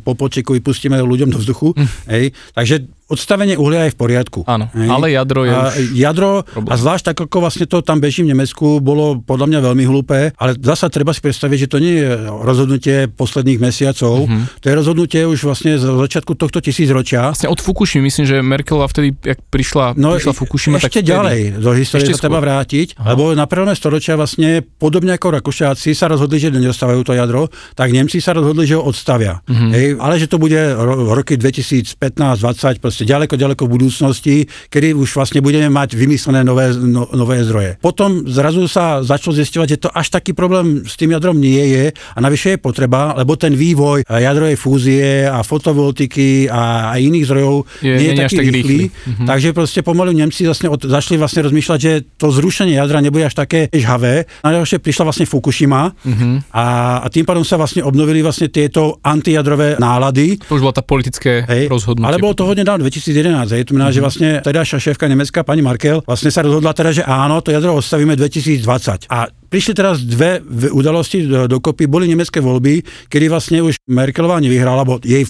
po počiku vypustíme ľuďom do vzduchu. Uh-huh. Hej. Takže odstavenie uhlia je v poriadku. Áno, hej. ale jadro je a, Jadro, problém. a zvlášť tak, ako vlastne to tam beží v Nemecku, bolo podľa mňa veľmi hlúpe, ale zasa treba si predstaviť, že to nie je rozhodnutie posledných mesiacov, mm-hmm. to je rozhodnutie už vlastne z začiatku tohto tisícročia. Vlastne od Fukushimy, myslím, že Merkelová vtedy, jak prišla, no, prišla Fukushima, ešte tak ďalej do histórie sa treba vrátiť, Aha. lebo na prelome storočia vlastne podobne ako Rakúšáci sa rozhodli, že nedostávajú to jadro, tak Nemci sa rozhodli, že ho odstavia. Mm-hmm. Hej, ale že to bude ro- roky 2015-20, proste ďaleko, ďaleko v budúcnosti, kedy už vlastne budeme mať vymyslené nové, no, nové zdroje. Potom zrazu sa začalo zistovať, že to až taký problém s tým jadrom nie je a navyše je potreba, lebo ten vývoj jadrovej fúzie a fotovoltiky a, a iných zdrojov je, nie je nie taký tak rýchly. Mm-hmm. Takže proste pomaly Nemci vlastne od, začali vlastne rozmýšľať, že to zrušenie jadra nebude až také žhavé. Najďalšie prišla vlastne Fukushima mm-hmm. a, a tým pádom sa vlastne obnovili vlastne tieto antijadrové nálady. To už bola tá politické Hej, rozhodnutie. Ale bolo to hodne dávno, 2011 2011. To znamená, mm-hmm. že mhm. vlastne teda šéfka Nemecka, pani Markel, vlastne sa rozhodla teda, že áno, to jadro odstavíme 2020. A prišli teraz dve udalosti dokopy. Boli nemecké voľby, kedy vlastne už Merkelová nevyhrala, alebo jej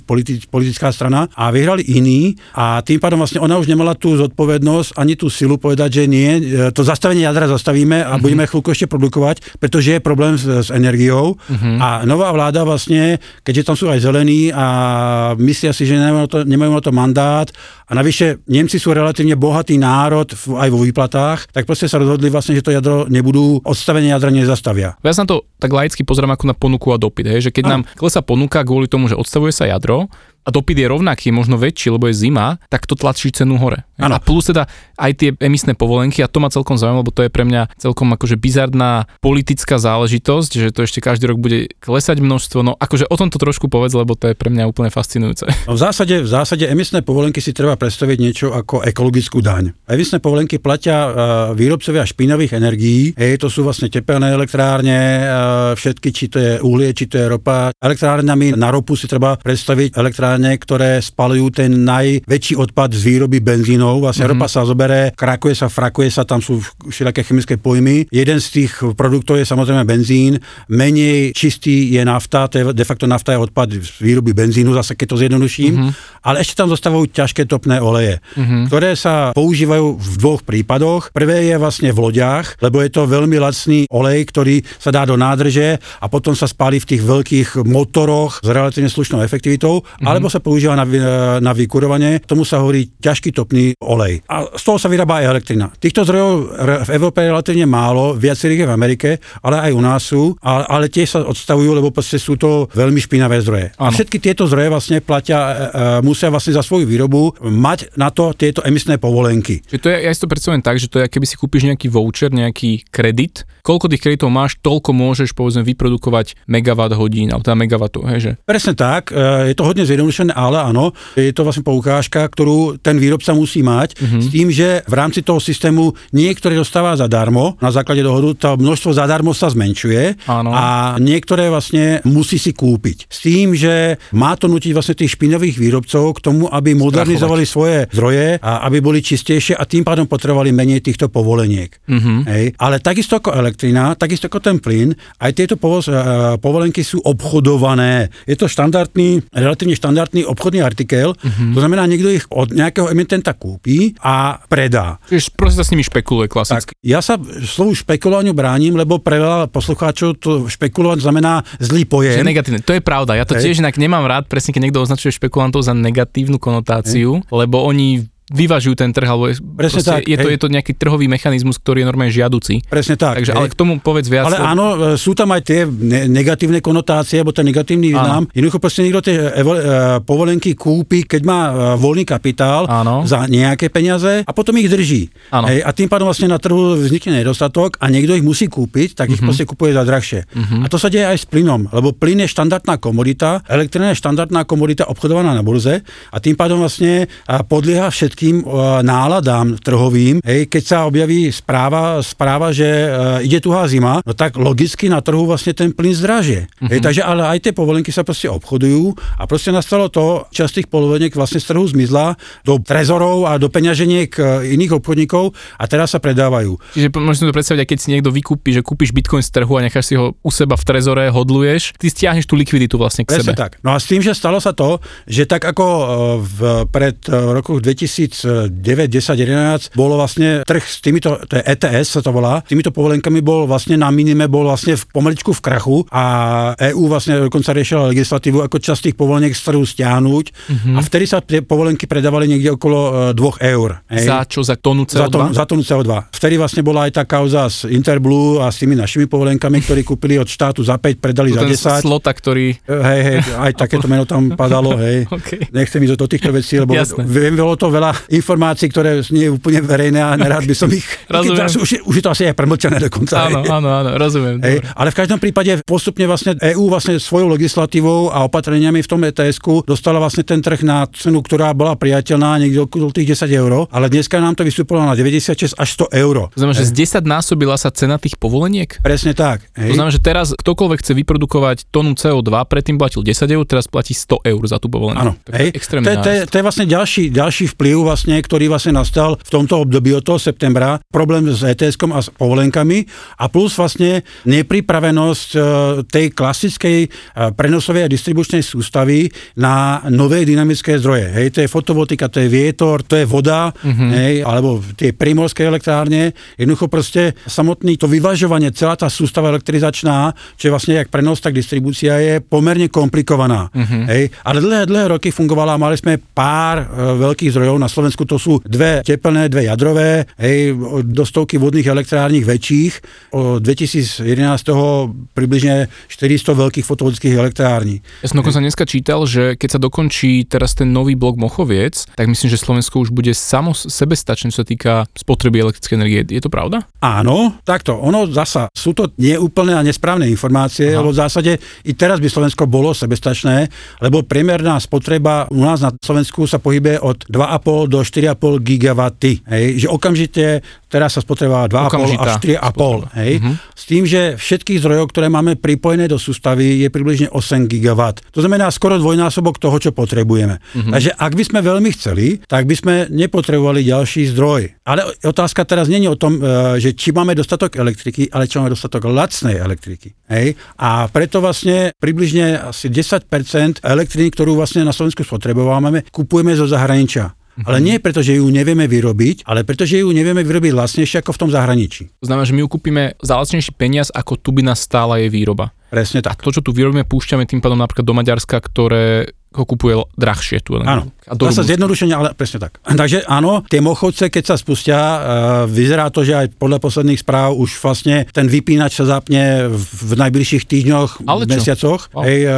politická strana, a vyhrali iní. A tým pádom vlastne ona už nemala tú zodpovednosť ani tú silu povedať, že nie, e, to zastavenie jadra zastavíme a mm-hmm. budeme chvíľku ešte produkovať, pretože je problém s, s energiou. Mm-hmm. A nová vláda vlastne, keďže tam sú aj zelení a myslia si, že nemajú na to, nemajú na to mandát a navyše Nemci sú relatívne bohatý národ aj vo výplatách, tak proste sa rozhodli vlastne, že to jadro nebudú odstavenie odstavenie jadra nezastavia. Ja sa na to tak laicky pozriem ako na ponuku a dopyt, hej, že keď a. nám klesa ponuka kvôli tomu, že odstavuje sa jadro, a dopyt je rovnaký, možno väčší, lebo je zima, tak to tlačí cenu hore. Ano. A plus teda aj tie emisné povolenky, a to ma celkom zaujímavé, lebo to je pre mňa celkom akože bizarná politická záležitosť, že to ešte každý rok bude klesať množstvo. No akože o tomto trošku povedz, lebo to je pre mňa úplne fascinujúce. No v zásade, v zásade emisné povolenky si treba predstaviť niečo ako ekologickú daň. Emisné povolenky platia uh, výrobcovia špinavých energií, hej, to sú vlastne tepelné elektrárne, uh, všetky, či to je uhlie, či to je ropa. Elektrárňami na ropu si treba predstaviť elektrárne elektrárne, ktoré spalujú ten najväčší odpad z výroby benzínov. Vlastne mm-hmm. ropa sa zoberie, krakuje sa, frakuje sa, tam sú všelijaké chemické pojmy. Jeden z tých produktov je samozrejme benzín, menej čistý je nafta, to je de facto nafta je odpad z výroby benzínu, zase keď to zjednoduším, mm-hmm. ale ešte tam zostávajú ťažké topné oleje, mm-hmm. ktoré sa používajú v dvoch prípadoch. Prvé je vlastne v lodiach, lebo je to veľmi lacný olej, ktorý sa dá do nádrže a potom sa spáli v tých veľkých motoroch s relatívne slušnou efektivitou, mm-hmm. alebo alebo sa používa na, na vykurovanie, tomu sa hovorí ťažký topný olej. A z toho sa vyrába aj elektrina. Týchto zdrojov v Európe je relatívne málo, viacerých je v Amerike, ale aj u nás sú, ale, ale tie sa odstavujú, lebo proste sú to veľmi špinavé zdroje. Ano. A všetky tieto zdroje vlastne platia, e, e, musia vlastne za svoju výrobu mať na to tieto emisné povolenky. Čiže to je, ja si to predstavujem tak, že to je, keby si kúpiš nejaký voucher, nejaký kredit, koľko tých kreditov máš, toľko môžeš povedzme vyprodukovať megawatt hodín, alebo teda megawattov, hej, že? Presne tak, je to hodne zjednodušené zjednodušené, ale áno, je to vlastne poukážka, ktorú ten výrobca musí mať, mm-hmm. s tým, že v rámci toho systému niektoré dostáva zadarmo, na základe dohodu to množstvo zadarmo sa zmenšuje áno. a niektoré vlastne musí si kúpiť. S tým, že má to nutiť vlastne tých špinových výrobcov k tomu, aby modernizovali Strachovať. svoje zdroje a aby boli čistejšie a tým pádom potrebovali menej týchto povoleniek. Mm-hmm. Hej. Ale takisto ako elektrina, takisto ako ten plyn, aj tieto povolenky sú obchodované. Je to štandardný, relatívne štandardný štandardný obchodný artikel, uh-huh. to znamená, niekto ich od nejakého emitenta kúpi a predá. Čiže proste sa s nimi špekuluje klasicky. Tak, ja sa slovu špekulovaniu bránim, lebo pre veľa poslucháčov to špekulovať znamená zlý pojem. Že negatívne. To je pravda. Ja to Hej. tiež inak nemám rád, presne keď niekto označuje špekulantov za negatívnu konotáciu, Hej. lebo oni vyvažujú ten trh, alebo je, Presne tak, je, to, je to nejaký trhový mechanizmus, ktorý je normálne žiaducí. Presne tak. Takže, hej. ale k tomu povedz viac. Ale áno, e, sú tam aj tie ne- negatívne konotácie, alebo ten negatívny význam. Jednoducho proste niekto tie e, povolenky kúpi, keď má e, voľný kapitál Áno. za nejaké peniaze a potom ich drží. Áno. Hej, a tým pádom vlastne na trhu vznikne nedostatok a niekto ich musí kúpiť, tak ich Mhm. proste kupuje za drahšie. A to sa deje aj s plynom, lebo plyn je štandardná komodita, elektrina je štandardná komodita obchodovaná na burze a tým pádom vlastne podlieha všetkým e, náladám trhovým. Hej, keď sa objaví správa, správa že e, ide tuhá zima, no tak logicky na trhu vlastne ten plyn zdražie. Mhm. Hej, takže ale aj tie povolenky sa proste obchodujú a proste nastalo to, časť tých povoleniek vlastne z trhu zmizla do trezorov a do peňaženiek e, iných obchodníkov a teraz sa predávajú. Čiže si to predstaviť, keď si niekto vykúpi, že kúpiš bitcoin z trhu a necháš si ho u seba v trezore, hodluješ, ty stiahneš tú likviditu vlastne k Presne sebe. tak. No a s tým, že stalo sa to, že tak ako v, pred rokoch 2009, 10, 11 bolo vlastne trh s týmito, to je ETS sa to volá, týmito povolenkami bol vlastne na minime, bol vlastne v, pomaličku v krachu a EU vlastne dokonca riešila legislatívu, ako časť tých povoleniek z trhu stiahnuť Mhm. a vtedy sa tie povolenky predávali niekde okolo 2 eur. hej. Za čo? Za tonu CO2? Za, tonu, za tonu CO2. Vtedy vlastne bola aj tá kauza s Interblue a s tými našimi povolenkami, ktorí kúpili od štátu za 5, predali To za ten 10. slota, ktorý... Hej, hej, aj takéto meno tam padalo, hej. OK. Nechcem ísť do týchto vecí, lebo Jasné. viem, bolo to veľa informácií, ktoré nie je úplne verejné a nerád by som ich... Teraz Už, už je to asi aj premlčané dokonca. Áno, áno, áno, rozumiem. Hej, ale v každom prípade postupne vlastne EÚ vlastne svojou legislatívou a opatreniami v tom ets dostala vlastne ten trh na cenu, ktorá bola priateľná niekde okolo tých 10 eur, ale dneska nám to vystúpilo na 96 až 100 eur. To znamená, že z 10 násobila sa cena tých povoleniek? Presne tak. To Hej. znamená, že teraz ktokoľvek chce vyprodukovať tonu CO2, predtým platil 10 eur, teraz platí 100 eur za tú povolenku. Áno, to je to, je, to, to je vlastne ďalší, ďalší vplyv, vlastne, ktorý vlastne nastal v tomto období od toho septembra. Problém s ets a s povolenkami a plus vlastne nepripravenosť e, tej klasickej e, prenosovej a distribučnej sústavy na nové dynamické zdroje. Hej, to je fotovoltika, to je vietor, to je voda, mm-hmm. hej, alebo tie primorské elektrárne. Jednoducho proste samotný to vyvažovanie, celá tá sústava elektrizačná, čo je vlastne jak prenos, tak distribúcia je pomerne komplikovaná. Mm-hmm. Hej, ale dlhé, dlhé roky fungovala, mali sme pár e, veľkých zdrojov, na Slovensku to sú dve tepelné, dve jadrové, hej, do stovky vodných elektrární väčších, od 2011 približne 400 veľkých fotovoltických elektrární. Ja som dokonca dneska čítal, že keď sa dokončí teraz ten nový blok Mochoviec, tak myslím, že Slovensko už bude samo sebestačné, čo sa týka spotreby elektrickej energie. Je to pravda? Áno, takto. Ono zasa, sú to neúplné a nesprávne informácie, Aha. lebo v zásade i teraz by Slovensko bolo sebestačné, lebo priemerná spotreba u nás na Slovensku sa pohybuje od 2,5 do 4,5 gigawaty. Hej, že okamžite teraz sa spotreba 2,5 Okamžitá až 4,5. spotreba. Hej, Mhm. s tým, že všetkých zdrojov, ktoré máme pripojené do sústavy, je približne 8 gigawatt. To znamená skoro dvojnásobok toho, čo potrebujeme. Mhm. Takže ak by sme veľmi chceli, tak by sme nepotrebovali ďalší zdroj. Ale otázka teraz nie je o tom, e, že či máme dostatok elektriky, ale či máme dostatok lacnej elektriky. Hej? A preto vlastne približne asi 10% elektriny, ktorú vlastne na Slovensku spotrebovávame, kupujeme zo zahraničia. Ale nie preto, že ju nevieme vyrobiť, ale preto, že ju nevieme vyrobiť lacnejšie ako v tom zahraničí. To znamená, že my ju kúpime za lacnejší peniaz, ako tu by nás stála jej výroba. Presne tak. To, čo tu vyrobíme, púšťame tým pádom napríklad do Maďarska, ktoré ho kupuje drahšie tu. Áno. A do Rumunska. zjednodušene, ale presne tak. Takže áno, tie mochovce, keď sa spustia, uh, vyzerá to, že aj podľa posledných správ už vlastne ten vypínač sa zapne v, najbližších týždňoch, Ale čo? mesiacoch. Wow. Hej, uh,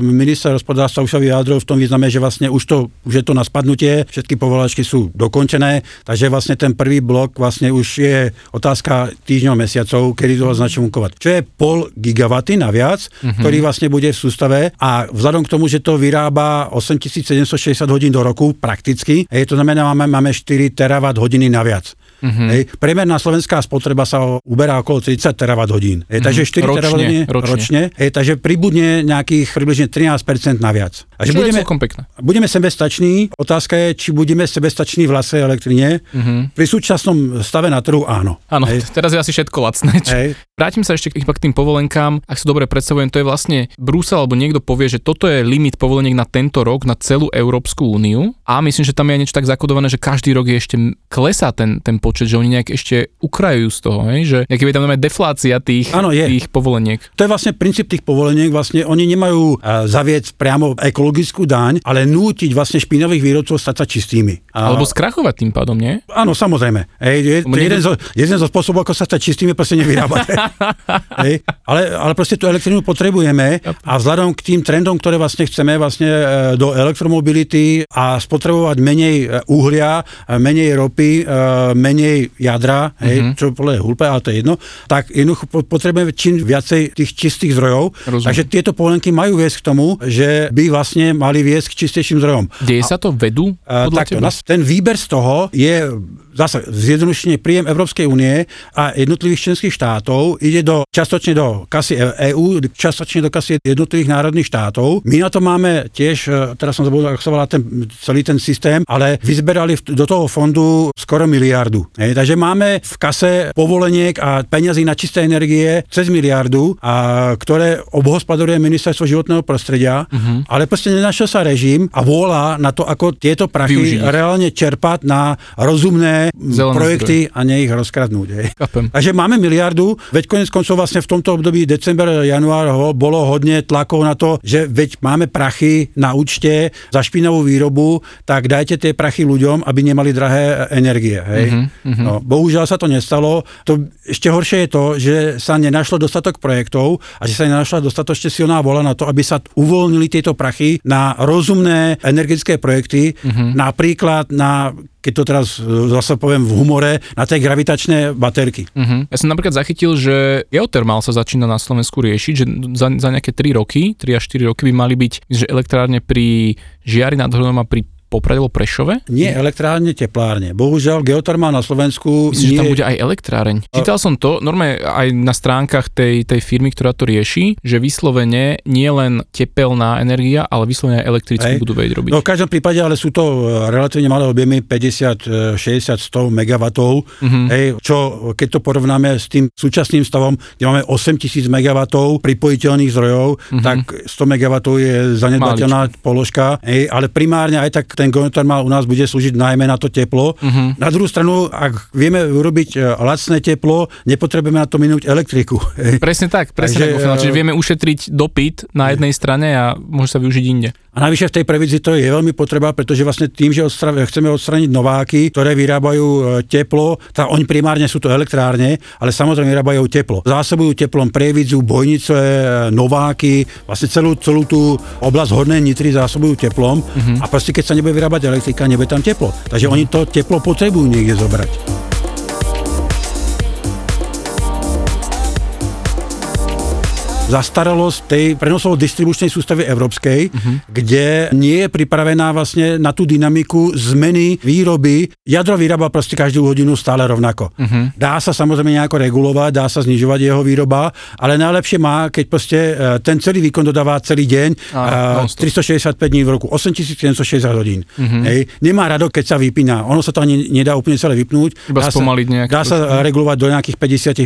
minister hospodárstva už sa vyjadril v tom význame, že vlastne už, to, už je to na spadnutie, všetky povolačky sú dokončené, takže vlastne ten prvý blok vlastne už je otázka týždňov, mesiacov, kedy to začne fungovať. Čo je pol gigawaty naviac, mm-hmm. ktorý vlastne bude v sústave a vzhľadom k tomu, že to vyrába 8760 hodín do roku prakticky, hej, to znamená, máme, máme 4 terawatt hodiny naviac. Mm-hmm. Hej, priemerná slovenská spotreba sa uberá okolo 30 terawatt hodín. Hej, takže 4 Ročne, terawatt hodiny ročne. ročne hej, takže pribudne nejakých približne 13% naviac. A že budeme, pekné. budeme sebestační, otázka je, či budeme sebestační v vlastnej elektrine. Mm-hmm. Pri súčasnom stave na trhu áno. Áno, Hej, teraz je asi všetko lacné. Čo? hej, Vrátim sa ešte iba k tým povolenkám. Ak si dobre predstavujem, to je vlastne Brusel alebo niekto povie, že toto je limit povoleniek na tento rok na celú Európsku úniu. A myslím, že tam je aj niečo tak zakodované, že každý rok je ešte klesá ten, ten počet, že oni nejak ešte ukrajujú z toho, hej? že nejaký tam máme deflácia tých, Áno, je. tých povoleniek. To je vlastne princíp tých povoleniek, vlastne oni nemajú uh, zaviec priamo ekologickú daň, ale nútiť vlastne špinavých výrobcov stať sa čistými. A... Alebo skrachovať tým pádom, nie? Áno, samozrejme. Hej, je, to jeden, zo, jeden zo spôsobov, ako sa stať čistými, proste nevyrábať. Hej, ale, ale proste tú elektrínu potrebujeme a vzhľadom k tým trendom, ktoré vlastne chceme vlastne e, do elektromobility a spotrebovať menej e, uhlia, e, menej ropy, menej jadra, hej, mm-hmm. čo podľa hulpe, ale to je jedno, tak jednoducho potrebujeme čím viacej tých čistých zdrojov. Rozumiem. Takže tieto povolenky majú viesť k tomu, že by vlastne mali viesť k čistejším zdrojom. Deje sa to vedu? Takto, ten výber z toho je zase zjednodušenie príjem Európskej únie a jednotlivých členských štátov ide do, častočne do kasy EÚ, častočne do kasy jednotlivých národných štátov. My na to máme tiež, e, teraz som zabudol, ako sa volá ten, celý ten systém, ale vyzberali do toho fondu skoro miliardu. Hej, takže máme v kase povoleniek a peňazí na čisté energie cez miliardu, a, ktoré obhospodaruje ministerstvo životného prostredia, uh-huh. ale proste nenašiel sa režim a vôľa na to, ako tieto prachy Využiť. reálne čerpať na rozumné Zelené projekty zdroje. a nie ich rozkradnúť. Hej. Takže máme miliardu, veď konec koncov vlastne v tomto období december, január ho, bolo hodne tlakov na to, že veď máme prachy na účte za špinavú výrobu, tak dajte tie prachy ľuďom, aby nemali drahé energie. Hej. Uh-huh, uh-huh. No, bohužiaľ sa to nestalo. To, ešte horšie je to, že sa nenašlo dostatok projektov a že sa nenašla dostatočne silná vola na to, aby sa uvoľnili tieto prachy na rozumné energetické projekty, uh-huh. napríklad na keď to teraz e, zase poviem v humore, na tie gravitačné baterky. Uh-huh. Ja som napríklad zachytil, že geotermál sa začína na Slovensku riešiť, že za, za nejaké 3 roky, 3 až 4 roky by mali byť že elektrárne pri Žiari nad Hronom a pri Poprade alebo Prešove? Nie, elektrárne, teplárne. Bohužiaľ, geotermál na Slovensku... Myslím, nie... že tam bude aj elektráreň. Čítal som to, normálne aj na stránkach tej, tej firmy, ktorá to rieši, že vyslovene nie len tepelná energia, ale vyslovene aj elektrickú budú vedieť robiť. No v každom prípade, ale sú to e, relatívne malé objemy, 50, 60, 100 MW, uh-huh. hej, čo keď to porovnáme s tým súčasným stavom, kde máme 8000 MW pripojiteľných zdrojov, uh-huh. tak 100 MW je zanedbateľná položka, hej, ale primárne aj tak ten geotermál u nás bude slúžiť najmä na to teplo. Uh-huh. Na druhú stranu, ak vieme urobiť e, lacné teplo, nepotrebujeme na to minúť elektriku. Presne tak, presne Takže, tak. Čiže vieme ušetriť dopyt na jednej strane a môže sa využiť inde. A navyše v tej previdzi to je veľmi potreba, pretože vlastne tým, že odstra- chceme odstraniť nováky, ktoré vyrábajú e, teplo, tak oni primárne sú to elektrárne, ale samozrejme vyrábajú teplo. Zásobujú teplom previdzu, bojnice, e, nováky, vlastne celú, celú tú oblasť hornej nitry zásobujú teplom uh-huh. a proste keď sa nebude vyrábať elektrika, nebude tam teplo. Takže uh-huh. oni to teplo potrebujú niekde zobrať. Zastaralosť tej prenosovo-distribučnej sústavy európskej, uh-huh. kde nie je pripravená vlastne na tú dynamiku zmeny výroby. Jadro vyrába proste každú hodinu stále rovnako. Uh-huh. Dá sa samozrejme nejako regulovať, dá sa znižovať jeho výroba, ale najlepšie má, keď proste e, ten celý výkon dodáva celý deň, uh, 365 dní v roku, 8760 hodín. Uh-huh. Hej. Nemá rado, keď sa vypína. Ono sa to ani nedá úplne celé vypnúť. Iba dá sa, dá sa regulovať do nejakých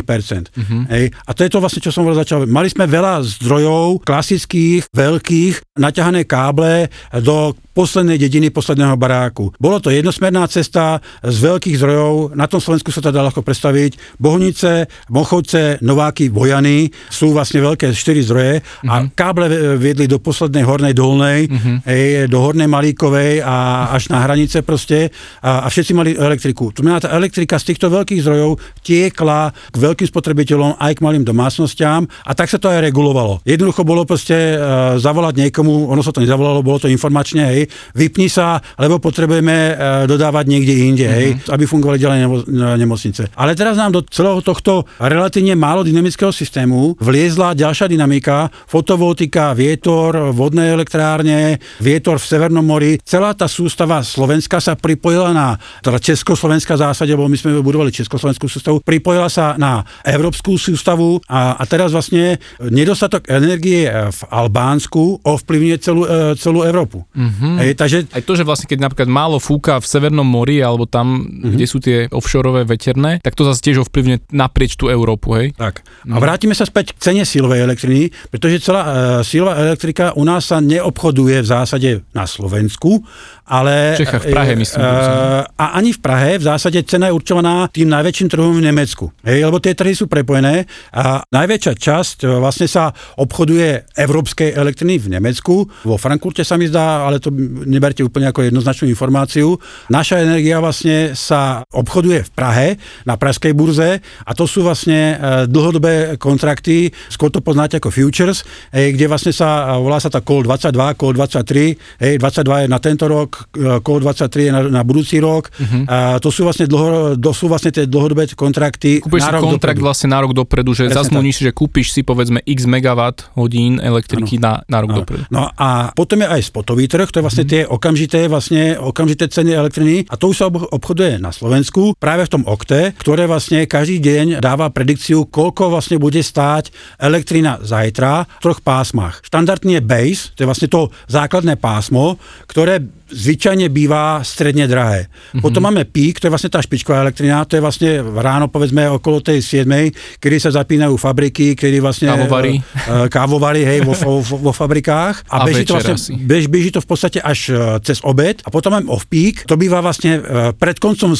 50%. Uh-huh. Hej. A to je to vlastne, čo som začal. Mali sme veľa zdrojov, klasických, veľkých, naťahané káble do poslednej dediny, posledného baráku. Bolo to jednosmerná cesta z veľkých zdrojov, na tom Slovensku sa to dá ľahko predstaviť. Bohunice, Mochovce, Nováky, Bojany sú vlastne veľké štyri zdroje uh-huh. a mhm. káble viedli do poslednej hornej dolnej, uh-huh. ej, do hornej Malíkovej a až na hranice proste a, a všetci mali elektriku. Tu tá elektrika z týchto veľkých zdrojov tiekla k veľkým spotrebiteľom aj k malým domácnostiam a tak sa to aj regulovalo. Jednoducho bolo proste uh, zavolať niekomu, ono sa to nezavolalo, bolo to informačne, hej, vypni sa, lebo potrebujeme e, dodávať niekde inde, hej, mhm. aby fungovali ďalej nemo- nemocnice. Ale teraz nám do celého tohto relatívne málo dynamického systému vliezla ďalšia dynamika, fotovoltika, vietor, vodné elektrárne, vietor v Severnom mori. Celá tá sústava Slovenska sa pripojila na, teda Československá zásade, lebo my sme budovali Československú sústavu, pripojila sa na Európsku sústavu a, a teraz vlastne nedostatok energie v Albánsku ovplyvňuje celú, e, celú Európu. Uh-huh. Mm. Hej, takže... Aj to, že vlastne keď napríklad málo fúka v Severnom mori alebo tam, mm-hmm. kde sú tie offshoreové veterné, tak to zase tiež ovplyvňuje naprieč tú Európu, hej? Tak. A vrátime sa späť k cene sílovej elektriny, pretože celá uh, sílová elektrika u nás sa neobchoduje v zásade na Slovensku, ale... V Čechách, v Prahe myslím. Uh, a ani v Prahe v zásade cena je určovaná tým najväčším trhom v Nemecku. Hej, lebo tie trhy sú prepojené a najväčšia časť e, vlastne sa obchoduje európskej elektriny v Nemecku. Vo Frankfurte sa mi zdá, ale to neberte úplne ako jednoznačnú informáciu. Naša energia vlastne sa obchoduje v Prahe na pražskej burze a to sú vlastne e, dlhodobé kontrakty, skôr to poznáte ako futures, kde vlastne sa, volá sa tá call 22, call 23, hej, 22 je na tento rok, call 23 je na, na budúci rok. Uh-huh. A to sú vlastne, dlho, to sú vlastne tie dlhodobé kontrakty Kúpiš si kontrakt dopredu. vlastne na rok dopredu, že zazmluníš si, že kúpiš si povedzme x megawatt hodín elektriky na, na rok ano. dopredu. No a potom je aj spotový trh, to je vlastne uh-huh. tie okamžité, vlastne okamžité ceny elektriny a to už sa obchoduje na Slovensku práve v tom okte, ktoré vlastne každý deň dáva predikciu, koľko vlastne bude stáť elektrina zajtra v troch pásmach. Štandardne je base, to je vlastne to základné pásmo, ktoré zvyčajne bývá stredne drahé. Mm-hmm. Potom máme pík, to je vlastne tá špičková elektrina, to je vlastne ráno povedzme okolo tej 7, kedy sa zapínajú fabriky, kedy vlastne kávovary, uh, kávovary hej, vo, vo, vo fabrikách a, a beží, to vlastne, bež, beží to v podstate až uh, cez obed a potom máme off-peak, to býva vlastne pred koncom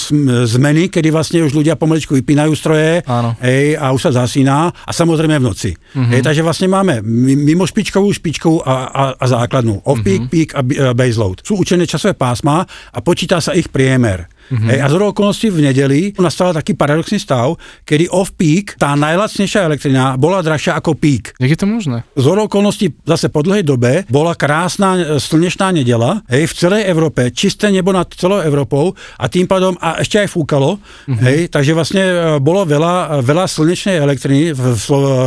zmeny, kedy vlastne už ľudia pomaličku vypínajú stroje hej, a už sa zasíná a samozrejme v noci. Mm-hmm. Hej, takže vlastne máme mimo špičkovú, špičkovú a, a, a základnú. Off-peak, mm-hmm. peak a baseload. Sú určené časové pásma a počíta sa ich priemer. Mm-hmm. Hej, a z okolností v nedeli nastal taký paradoxný stav, kedy off-peak, tá najlacnejšia elektrina, bola drahšia ako peak. Jak je to možné? Z okolností zase po dlhej dobe bola krásna e, slnečná nedela, hej, v celej Európe, čisté nebo nad celou Európou a tým pádom, a ešte aj fúkalo, mm-hmm. hej, takže vlastne e, bolo veľa, veľa slnečnej elektriny v,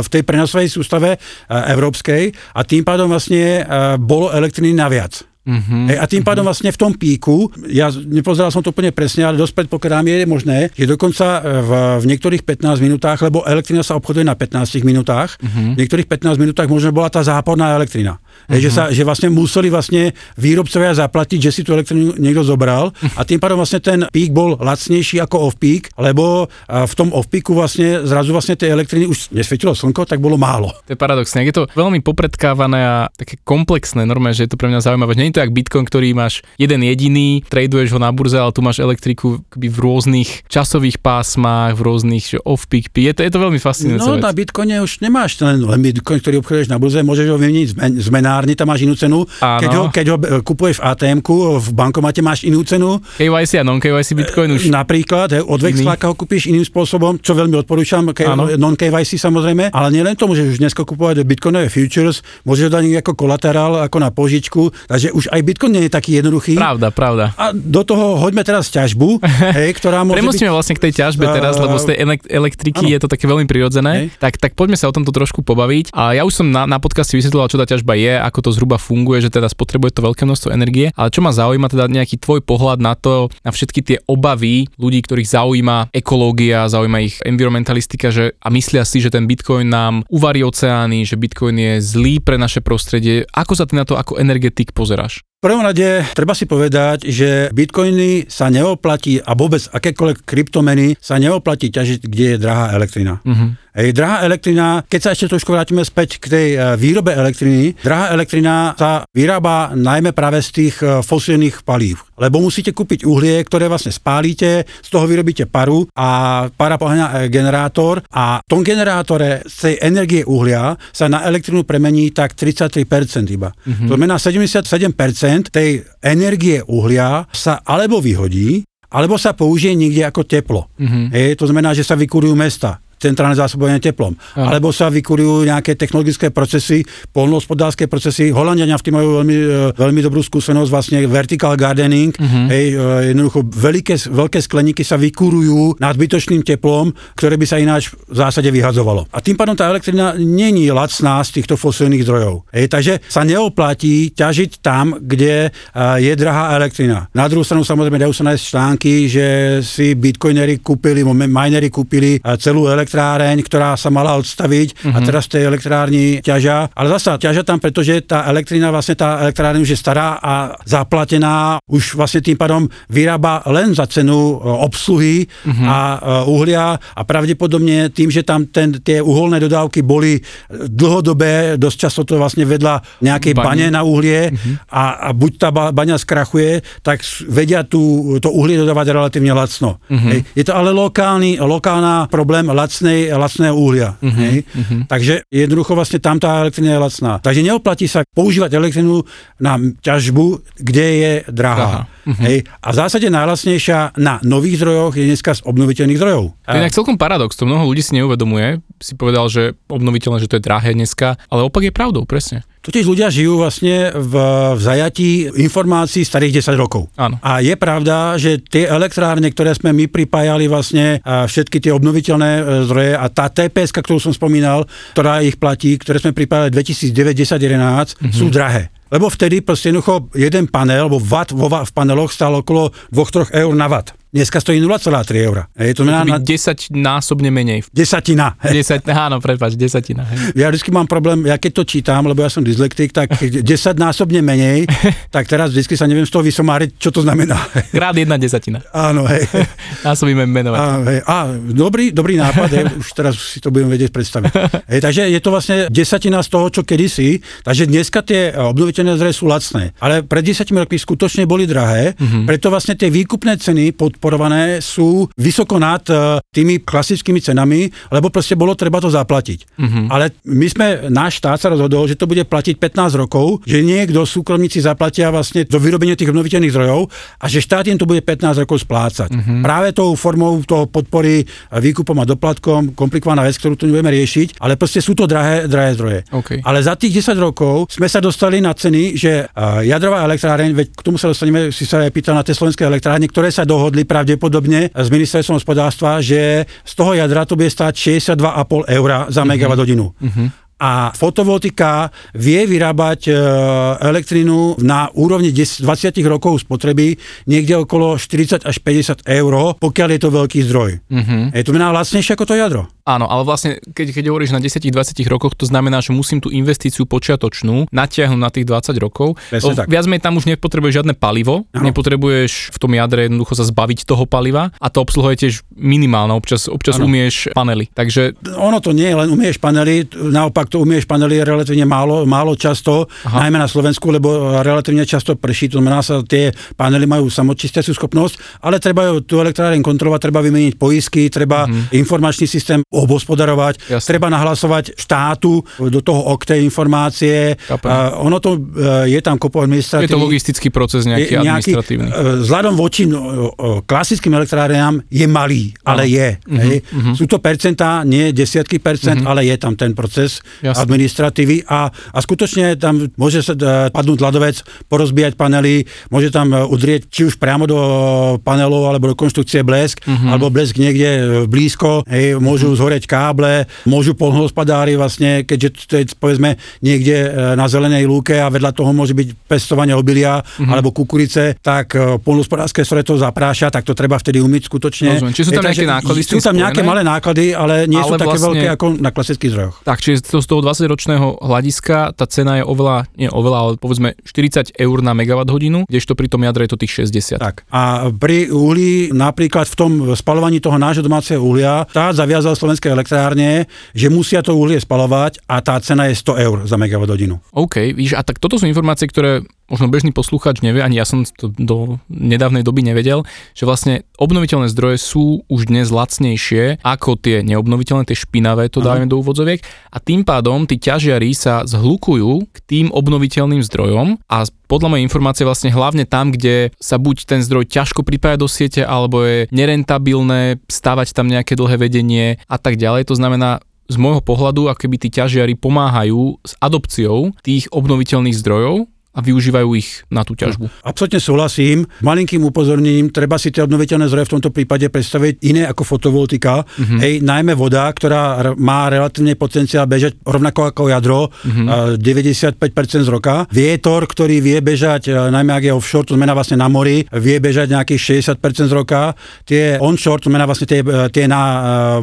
v, tej prenosovej sústave e, európskej a tým pádom vlastne bolo elektriny naviac. Uh-huh, Hej, a tým pádom uh-huh. vlastne v tom píku, ja nepozeral som to úplne presne, ale dosť predpokladám je možné, že dokonca v, v niektorých 15 minútach, lebo elektrina sa obchoduje na 15 minútach, uh-huh. v niektorých 15 minútach možno bola tá záporná elektrina. Uh-huh. Že, sa, že vlastne museli vlastne výrobcovia zaplatiť, že si tú elektrínu niekto zobral a tým pádom vlastne ten pík bol lacnejší ako off-peak, lebo v tom off-peaku vlastne zrazu vlastne tej elektriny už nesvietilo slnko, tak bolo málo. To je paradoxné. Je to veľmi popredkávané a také komplexné, normálne, že je to pre mňa zaujímavé. Je to jak Bitcoin, ktorý máš jeden jediný, traduješ ho na burze, ale tu máš elektriku v rôznych časových pásmach, v rôznych off-peak. Je to, je to veľmi fascinujúce. No, vec. na Bitcoine už nemáš ten len Bitcoin, ktorý obchoduješ na burze, môžeš ho vymeniť zmena binárny, tam máš inú cenu. Keď ho, keď ho e, kupuješ v atm v bankomate máš inú cenu. KYC a non-KYC Bitcoin už. Napríklad, he, od Vexláka ho kúpiš iným spôsobom, čo veľmi odporúčam, K- non-KYC samozrejme, ale nielen to, môžeš už dnes kupovať Bitcoinové futures, môžeš ho dať ako kolaterál, ako na požičku, takže už aj Bitcoin nie je taký jednoduchý. Pravda, pravda. A do toho hoďme teraz ťažbu, hej, ktorá môže Premusíme byť... vlastne k tej ťažbe teraz, lebo z tej elektriky ano. je to také veľmi prirodzené. Tak, tak poďme sa o tomto trošku pobaviť. A ja už som na, na podcaste vysvetloval, čo tá ťažba je, ako to zhruba funguje, že teda spotrebuje to veľké množstvo energie. Ale čo ma zaujíma, teda nejaký tvoj pohľad na to, na všetky tie obavy ľudí, ktorých zaujíma ekológia, zaujíma ich environmentalistika, že a myslia si, že ten Bitcoin nám uvarí oceány, že Bitcoin je zlý pre naše prostredie. Ako sa ty na to ako energetik pozeráš? Prvom rade treba si povedať, že bitcoiny sa neoplatí a vôbec akékoľvek kryptomeny sa neoplatí ťažiť, kde je drahá elektrina. Uh-huh. Ej, drahá elektrina, keď sa ešte trošku vrátime späť k tej e, výrobe elektriny, drahá elektrina sa vyrába najmä práve z tých e, fosílnych palív. Lebo musíte kúpiť uhlie, ktoré vlastne spálite, z toho vyrobíte paru a para poháňa e, generátor a v tom generátore z tej energie uhlia sa na elektrinu premení tak 33% iba. Mm-hmm. To znamená 77% tej energie uhlia sa alebo vyhodí, alebo sa použije niekde ako teplo. Mm-hmm. Hej, to znamená, že sa vykurujú mesta centrálne zásobovanie teplom. Aha. Alebo sa vykurujú nejaké technologické procesy, polnohospodárske procesy. Holandiania v tým majú veľmi, e, veľmi dobrú skúsenosť, vlastne vertical gardening. Uh-huh. Hej, e, jednoducho veľké, veľké skleníky sa vykurujú nadbytočným teplom, ktoré by sa ináč v zásade vyhadzovalo. A tým pádom tá elektrina není lacná z týchto fosilných zdrojov. Hej, takže sa neoplatí ťažiť tam, kde e, je drahá elektrina. Na druhú stranu samozrejme dajú sa nájsť články, že si bitcoinery kúpili, minery kúpili celú elektrinu elektráreň, ktorá sa mala odstaviť uh-huh. a teraz v tej elektrárni ťažia. Ale zasa ťažia tam, pretože tá elektrina, vlastne tá elektráreň už je stará a zaplatená, už vlastne tým pádom vyrába len za cenu e, obsluhy uh-huh. a e, uhlia a pravdepodobne tým, že tam ten, tie uholné dodávky boli dlhodobé, dosť často to vlastne vedla nejakej bane, bane na uhlie uh-huh. a, a buď tá baňa skrachuje, tak vedia tú, to uhlie dodávať relatívne lacno. Hej. Je to ale lokálny, lokálna problém lacnej, lacného uhlia. Uh-huh. Hej. Uh-huh. Takže jednoducho vlastne tam tá elektrina je lacná. Takže neoplatí sa používať elektrinu na ťažbu, kde je drahá. Uh-huh. Hej. A v zásade najlacnejšia na nových zdrojoch je dneska z obnoviteľných zdrojov. To je inak celkom paradox, to mnoho ľudí si neuvedomuje. Si povedal, že obnoviteľné, že to je drahé dneska, ale opak je pravdou, presne. Totiž ľudia žijú vlastne v, v zajatí informácií starých 10 rokov. Áno. A je pravda, že tie elektrárne, ktoré sme my pripájali vlastne všetky tie obnoviteľné e, zdroje a tá TPS, ktorú som spomínal, ktorá ich platí, ktoré sme pripájali 2009, 10, 11, mm-hmm. sú drahé. Lebo vtedy proste jednoducho jeden panel, alebo watt vo, v paneloch stál okolo 2-3 eur na watt. Dneska stojí 0,3 eur. Je to, to na... 10 násobne menej. Desatina. 10, áno, prepáč, desatina. Hej. Ja vždy mám problém, ja keď to čítam, lebo ja som dyslektik, tak 10 násobne menej, tak teraz vždy sa neviem z toho vysomáriť, čo to znamená. Krát jedna desatina. Áno, hej. Násobíme menovať. Á, hej. Á, dobrý, dobrý nápad, hej. už teraz si to budem vedieť predstaviť. Hej, takže je to vlastne desatina z toho, čo kedysi, takže dneska tie obnoviteľné zdroje sú lacné. Ale pred desatimi rokmi skutočne boli drahé, mm-hmm. preto vlastne tie výkupné ceny pod podporované sú vysoko nad e, tými klasickými cenami, lebo proste bolo treba to zaplatiť. Uh-huh. Ale my sme, náš štát sa rozhodol, že to bude platiť 15 rokov, že niekto súkromníci zaplatia vlastne do vyrobenia tých obnoviteľných zdrojov a že štát im to bude 15 rokov splácať. Uh-huh. Práve tou formou toho podpory výkupom a doplatkom, komplikovaná vec, ktorú tu nebudeme riešiť, ale proste sú to drahé, drahé zdroje. Okay. Ale za tých 10 rokov sme sa dostali na ceny, že jadrová elektráreň, veď k tomu sa dostaneme, si sa aj pýtal na tie slovenské elektrárne, ktoré sa dohodli pravdepodobne s ministerstvom hospodárstva, že z toho jadra to bude stáť 62,5 eur za megawatt hodinu. Uh-huh a fotovoltika vie vyrábať e, elektrinu na úrovni 10, 20 rokov spotreby niekde okolo 40 až 50 eur, pokiaľ je to veľký zdroj. Uh-huh. Je to mená lacnejšie ako to jadro. Áno, ale vlastne, keď, keď hovoríš na 10-20 rokoch, to znamená, že musím tú investíciu počiatočnú natiahnuť na tých 20 rokov. Presne tak. Viac menej tam už nepotrebuješ žiadne palivo, ano. nepotrebuješ v tom jadre jednoducho sa zbaviť toho paliva a to obsluhuje tiež minimálne, občas, občas umieš panely. Takže... Ono to nie je len umieš panely, naopak to umieš panely relatívne málo, málo často, Aha. najmä na Slovensku, lebo relatívne často prší, to znamená sa, tie panely majú samočistiacu schopnosť, ale treba ju tú elektráreň kontrolovať, treba vymeniť poisky, treba mhm. informačný systém obhospodarovať, Jasne. treba nahlasovať štátu do toho okte informácie. Uh, ono to uh, je tam kopo administratívy. Je to logistický proces nejaký, nejaký administratívny. Uh, vzhľadom voči no, uh, klasickým elektráreniam je malý, ale je. Uh-huh, hej. Uh-huh. Sú to percentá, nie desiatky percent, uh-huh. ale je tam ten proces Jasne. administratívy a, a skutočne tam môže sa uh, padnúť ľadovec, porozbíjať panely, môže tam uh, udrieť či už priamo do panelov alebo do konštrukcie blesk, uh-huh. alebo blesk niekde blízko, hej, môžu uh-huh zhoreť káble, môžu polnohospodári vlastne, keďže to je povedzme niekde e, na zelenej lúke a vedľa toho môže byť pestovanie obilia mm-hmm. alebo kukurice, tak e, polnohospodárske stroje to zapráša, tak to treba vtedy umyť skutočne. Rozumiem. Či sú tam nejaké náklady? Sú tam nejaké malé náklady, ale nie ale sú také vlastne, veľké ako na klasických zdrojoch. Tak, čiže z toho 20-ročného hľadiska tá cena je oveľa, nie oveľa, ale povedzme 40 eur na megawatt hodinu, kdežto pri tom jadre je to tých 60. Tak. A pri uhlí napríklad v tom spalovaní toho nášho domáceho uhlia, tá zaviazal Slovenský slovenské elektrárne, že musia to uhlie spalovať a tá cena je 100 eur za megawatt hodinu. OK, víš, a tak toto sú informácie, ktoré možno bežný posluchač nevie, ani ja som to do nedávnej doby nevedel, že vlastne obnoviteľné zdroje sú už dnes lacnejšie ako tie neobnoviteľné, tie špinavé, to dávame do úvodzoviek a tým pádom tí ťažiari sa zhlukujú k tým obnoviteľným zdrojom a podľa mojej informácie vlastne hlavne tam, kde sa buď ten zdroj ťažko pripája do siete, alebo je nerentabilné stavať tam nejaké dlhé vedenie a tak ďalej. To znamená, z môjho pohľadu, ako keby tí ťažiari pomáhajú s adopciou tých obnoviteľných zdrojov a využívajú ich na tú ťažbu. Absolutne súhlasím. Malinkým upozornením, treba si tie obnoviteľné zdroje v tomto prípade predstaviť iné ako fotovoltika. Mm-hmm. Hej, najmä voda, ktorá má relatívne potenciál bežať rovnako ako jadro, mm-hmm. 95% z roka. Vietor, ktorý vie bežať, e, najmä ak je offshore, to znamená vlastne na mori, vie bežať nejakých 60% z roka. Tie onshore, to znamená vlastne tie, e, tie na, e,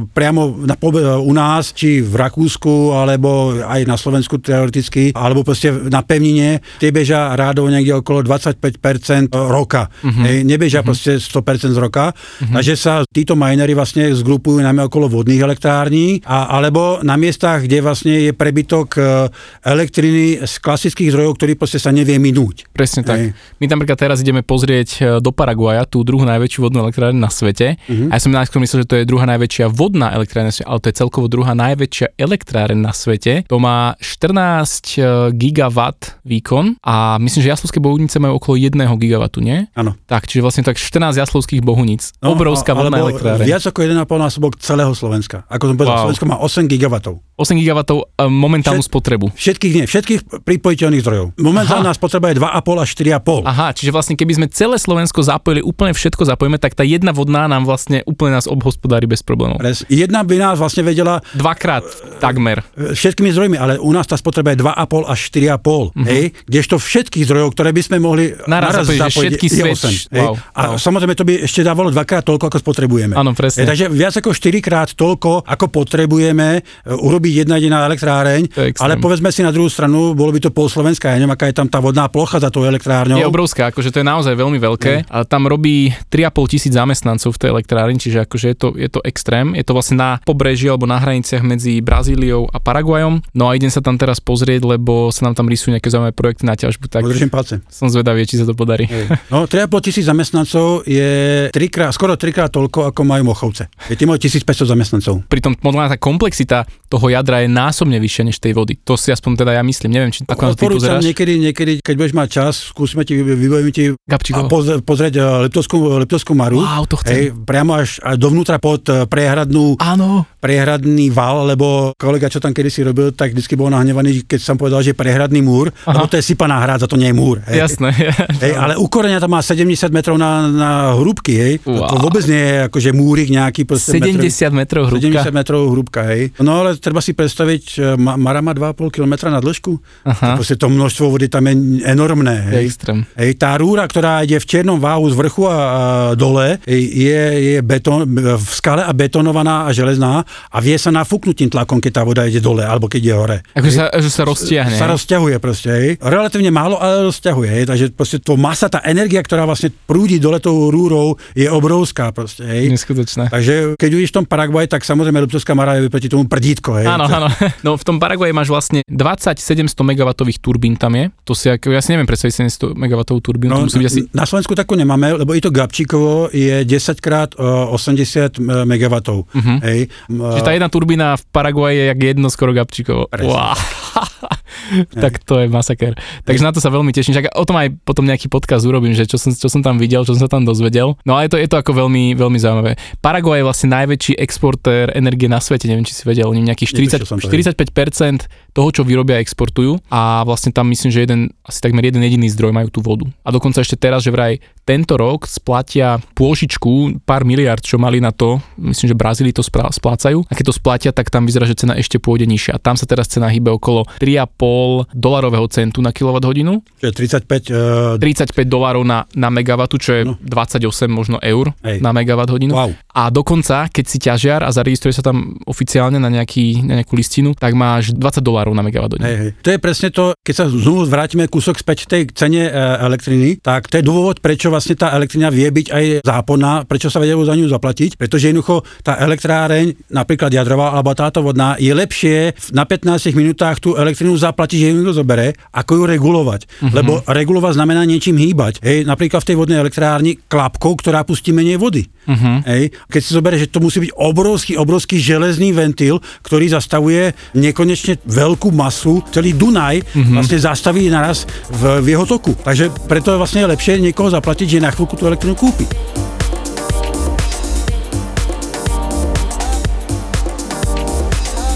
priamo na, u nás, či v Rakúsku, alebo aj na Slovensku teoreticky, alebo proste na pevnine, tie bežia rádovo niekde okolo 25% roka. Uh-huh. Hej, nebežia uh-huh. proste 100% z roka. Uh-huh. Takže sa títo minery vlastne zgrupujú najmä okolo vodných elektrární, a, alebo na miestach, kde vlastne je prebytok e, elektriny z klasických zdrojov, ktorý proste sa nevie minúť. Presne tak. Hej. My tam napríklad teraz ideme pozrieť e, do Paraguaja, tú druhú najväčšiu vodnú elektrárnu na svete. Uh-huh. A ja som najskôr myslel, že to je druhá najväčšia vodná elektrárna, ale to je celkovo druhá najväčšia elektrárna na svete. To má 14 e, gigawatt výkon a myslím, že jaslovské bohunice majú okolo 1 gigawattu, nie? Áno. Tak, čiže vlastne tak 14 jaslovských bohunic. No, Obrovská vodná elektráreň. Viac ako 1,5 násobok celého Slovenska. Ako som povedal, wow. Slovensko má 8 gigawattov. 8 gigawatov e, momentálnu Všet, spotrebu. Všetkých nie, všetkých pripojiteľných zdrojov. Momentálna Aha. spotreba je 2,5 až 4,5. Aha, čiže vlastne keby sme celé Slovensko zapojili, úplne všetko zapojíme, tak tá jedna vodná nám vlastne úplne nás obhospodári bez problémov. Pres. Jedna by nás vlastne vedela... Dvakrát takmer. E, všetkými zdrojmi, ale u nás tá spotreba je 2,5 až 4,5. Uh-huh. Hej, kdežto všetkých zdrojov, ktoré by sme mohli naraz, naraz zapojiť, všetky je 8. Wow, a wow. samozrejme to by ešte dávalo dvakrát toľko, ako spotrebujeme. Áno, presne. Hej, takže viac ako 4 krát toľko, ako potrebujeme e, urobiť jedna jediná elektráreň, ale povedzme si na druhú stranu, bolo by to pol Slovenska, ja neviem, aká je tam tá vodná plocha za tou elektrárňou. Je obrovská, akože to je naozaj veľmi veľké. Mm. A tam robí 3,5 tisíc zamestnancov v tej elektrárni, čiže akože je to, je to extrém. Je to vlastne na pobreží alebo na hraniciach medzi Brazíliou a Paraguajom. No a idem sa tam teraz pozrieť, lebo sa nám tam rysujú nejaké zaujímavé projekty na ťažbu. Tak palce. Som zvedavý, či sa to podarí. No, 3,5 tisíc zamestnancov je trikrát, skoro trikrát toľko, ako majú Mochovce. Je tým 1500 zamestnancov. Pritom modlá tá komplexita toho jadra je násobne vyššia než tej vody. To si aspoň teda ja myslím. Neviem, či ako ty pozeráš. niekedy, niekedy, keď budeš mať čas, skúsime ti, vybojíme ti a pozrieť, pozrieť Leptovskú, Leptovskú maru. Wow, to chcem. Hej, priamo až dovnútra pod eh, priehradnú, Áno. Priehradný val, lebo kolega, čo tam kedysi robil, tak vždy bol nahnevaný, keď som povedal, že je priehradný múr, Aha. lebo to je sypaná hrádza, to nie je múr. Hej. Jasné. Hej, ale u korenia tam má 70 metrov na, na hrúbky, hej. Wow. To vôbec nie je akože múrik nejaký. 70 metrov hrúbka. 70 metrov hrúbka, hej. No ale treba si predstaviť, eh, Mara má 2,5 km na dĺžku. Aha. To množstvo vody tam je enormné. Hej. Extrém. Hej, tá rúra, ktorá ide v čiernom váhu z vrchu a, a dole, je, je betón, v skale a betonovaná a železná a vie sa nafúknúť tým tlakom, keď tá voda ide dole alebo keď je hore. Ako sa, že sa roztiahne. Sa rozťahuje proste, hej. Relatívne málo, ale rozťahuje, hej. Takže proste to masa, tá energia, ktorá vlastne prúdi dole tou rúrou, je obrovská proste, hej. Neskutočné. Takže keď vidíš v tom Paraguay, tak samozrejme Liptovská Mara je proti tomu prdítko, hej. Áno, áno. No v tom Paraguay máš vlastne 20 700 MW turbín tam je. To si ja si neviem predstaviť 700 MW turbínu. No, byť asi... Na Slovensku takú nemáme, lebo i to Gabčíkovo je 10 krát 80 MW. Uh-huh. Hej. Čiže tá jedna turbína v Paraguaji je jak jedno skoro Gabčíkovo. Wow. tak to je masaker. Takže na to sa veľmi teším. Čak o tom aj potom nejaký podcast urobím, že čo som, čo som tam videl, čo som sa tam dozvedel. No ale je to, je to ako veľmi, veľmi zaujímavé. Paraguay je vlastne najväčší exportér energie na svete, neviem, či si vedel, oni nejakých 40, 45% toho, čo vyrobia, exportujú a vlastne tam myslím, že jeden, asi takmer jeden jediný zdroj majú tú vodu. A dokonca ešte teraz, že vraj tento rok splatia pôžičku pár miliard, čo mali na to, myslím, že Brazílii to splácajú. A keď to splatia, tak tam vyzerá, že cena ešte pôjde nižšia. A tam sa teraz cena hýbe okolo 3,5 dolarového centu na kWh. Čiže 35... Uh... 35 dolarov na, na megawatu, čo je no. 28 možno eur Hej. na megawatt hodinu. Wow. A dokonca, keď si ťažiar a zaregistruje sa tam oficiálne na, nejaký, na nejakú listinu, tak máš 20 dolárov na megawatt hodinu. Hej, hej. To je presne to, keď sa znovu vrátime kúsok späť tej cene e, elektriny, tak to je dôvod, prečo vlastne tá elektrina vie byť aj záporná, prečo sa vedia za ňu zaplatiť, pretože jednoducho tá elektráreň, napríklad jadrová alebo táto vodná, je lepšie na 15 minútach tú elektrinu zaplatiť, že ju niekto zobere, ako ju regulovať. Uh-huh. Lebo regulovať znamená niečím hýbať. Hej, napríklad v tej vodnej elektrárni klapkou, ktorá pustí menej vody. Uh-huh. Hej, keď si zoberie, že to musí byť obrovský, obrovský železný ventil, ktorý zastavuje nekonečne veľkú masu, celý Dunaj uh-huh. vlastne zastaví naraz v, v jeho toku. Takže preto je vlastne lepšie niekoho zaplatiť, že na chvíľku tú elektrinu kúpi.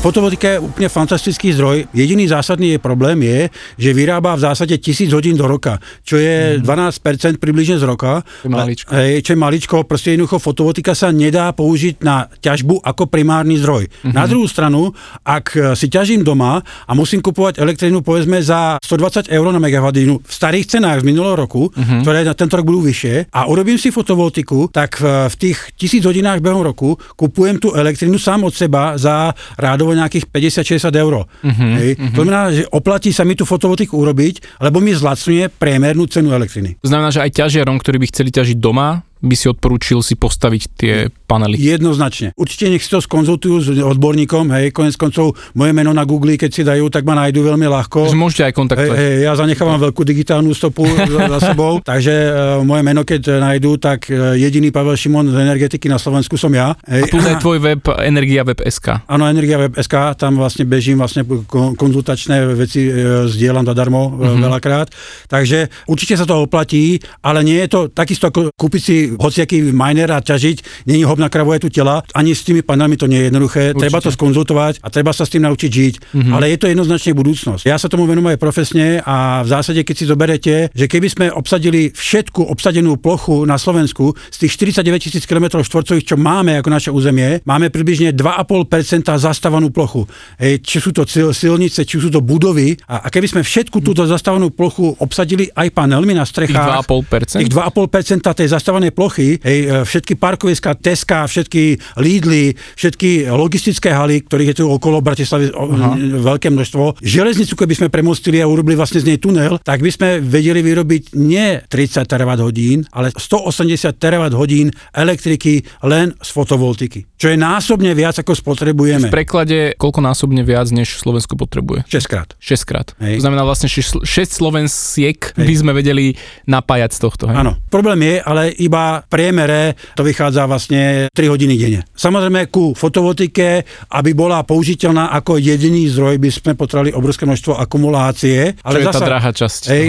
Fotovoltika je úplne fantastický zdroj. Jediný zásadný problém je, že vyrába v zásade 1000 hodín do roka, čo je mm. 12% približne z roka. Je maličko. Hej, čo je maličko, proste jednoducho fotovoltika sa nedá použiť na ťažbu ako primárny zdroj. Mm-hmm. Na druhú stranu, ak si ťažím doma a musím kupovať elektrínu povedzme za 120 eur na megawattinu v starých cenách z minulého roku, mm-hmm. ktoré na tento rok budú vyššie, a urobím si fotovoltiku, tak v, v tých tisíc hodinách behom roku kupujem tú elektrínu sám od seba za rádovo nejakých 50-60 eur. Mm-hmm. Hej. Mm-hmm. To znamená, že oplatí sa mi tú fotovoltiku urobiť, lebo mi zlacňuje priemernú cenu elektriny. To znamená, že aj ťažiarom, ktorí by chceli ťažiť doma, by si odporúčil si postaviť tie panely? Jednoznačne. Určite nech si to skonzultujú s odborníkom, hej, konec koncov moje meno na Google, keď si dajú, tak ma nájdú veľmi ľahko. Takže môžete aj kontaktovať. Hej, hej, ja zanechávam veľkú digitálnu stopu za, za sebou, takže uh, moje meno, keď nájdú, tak uh, jediný Pavel Šimon z energetiky na Slovensku som ja. Hej. A tu je tvoj web Energia Web SK. Áno, Energia Web SK, tam vlastne bežím, vlastne konzultačné veci uh, zdieľam zadarmo uh-huh. veľakrát. Takže určite sa to oplatí, ale nie je to takisto ako kúpiť si hociaký miner a ťažiť, není hobná kravu je tu tela, ani s tými panelmi to nie je jednoduché, Určite. treba to skonzultovať a treba sa s tým naučiť žiť, mm-hmm. ale je to jednoznačne budúcnosť. Ja sa tomu venujem aj profesne a v zásade, keď si zoberete, že keby sme obsadili všetku obsadenú plochu na Slovensku z tých 49 tisíc km štvorcových, čo máme ako naše územie, máme približne 2,5% zastávanú plochu. Hej, či sú to silnice, či sú to budovy a, a keby sme všetku túto zastávanú plochu obsadili aj panelmi na strechách, 2,5%? Tých 2,5% tej zastávanej plochy, hej, e, všetky parkoviska, Teska, všetky Lidly, všetky logistické haly, ktorých je tu okolo Bratislavy Aha. veľké množstvo. Železnicu, keby sme premostili a urobili vlastne z nej tunel, tak by sme vedeli vyrobiť nie 30 terawatt hodín, ale 180 terawatt hodín elektriky len z fotovoltiky. Čo je násobne viac, ako spotrebujeme. V preklade koľko násobne viac, než Slovensko potrebuje? 6 krát. 6 krát. Hej. To znamená vlastne 6 Slovensiek Hej. by sme vedeli napájať z tohto. Hej? Áno. Problém je ale iba priemere to vychádza vlastne 3 hodiny denne. Samozrejme ku fotovoltike, aby bola použiteľná ako jediný zdroj, by sme potrebovali obrovské množstvo akumulácie. Ale Čo je zasa, tá drahá časť? Hej,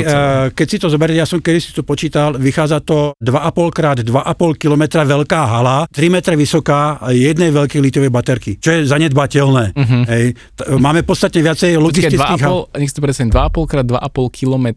keď si to zoberiete, ja som kedy si to počítal, vychádza to 2,5 krát 2,5 km veľká hala, 3 metre vysoká jednej veľkej litovej baterky, čo je zanedbateľné. Uh-huh. Hej. Máme podstatne viacej logistických hal. Nech si to predstavím, 2,5 krát 2,5 km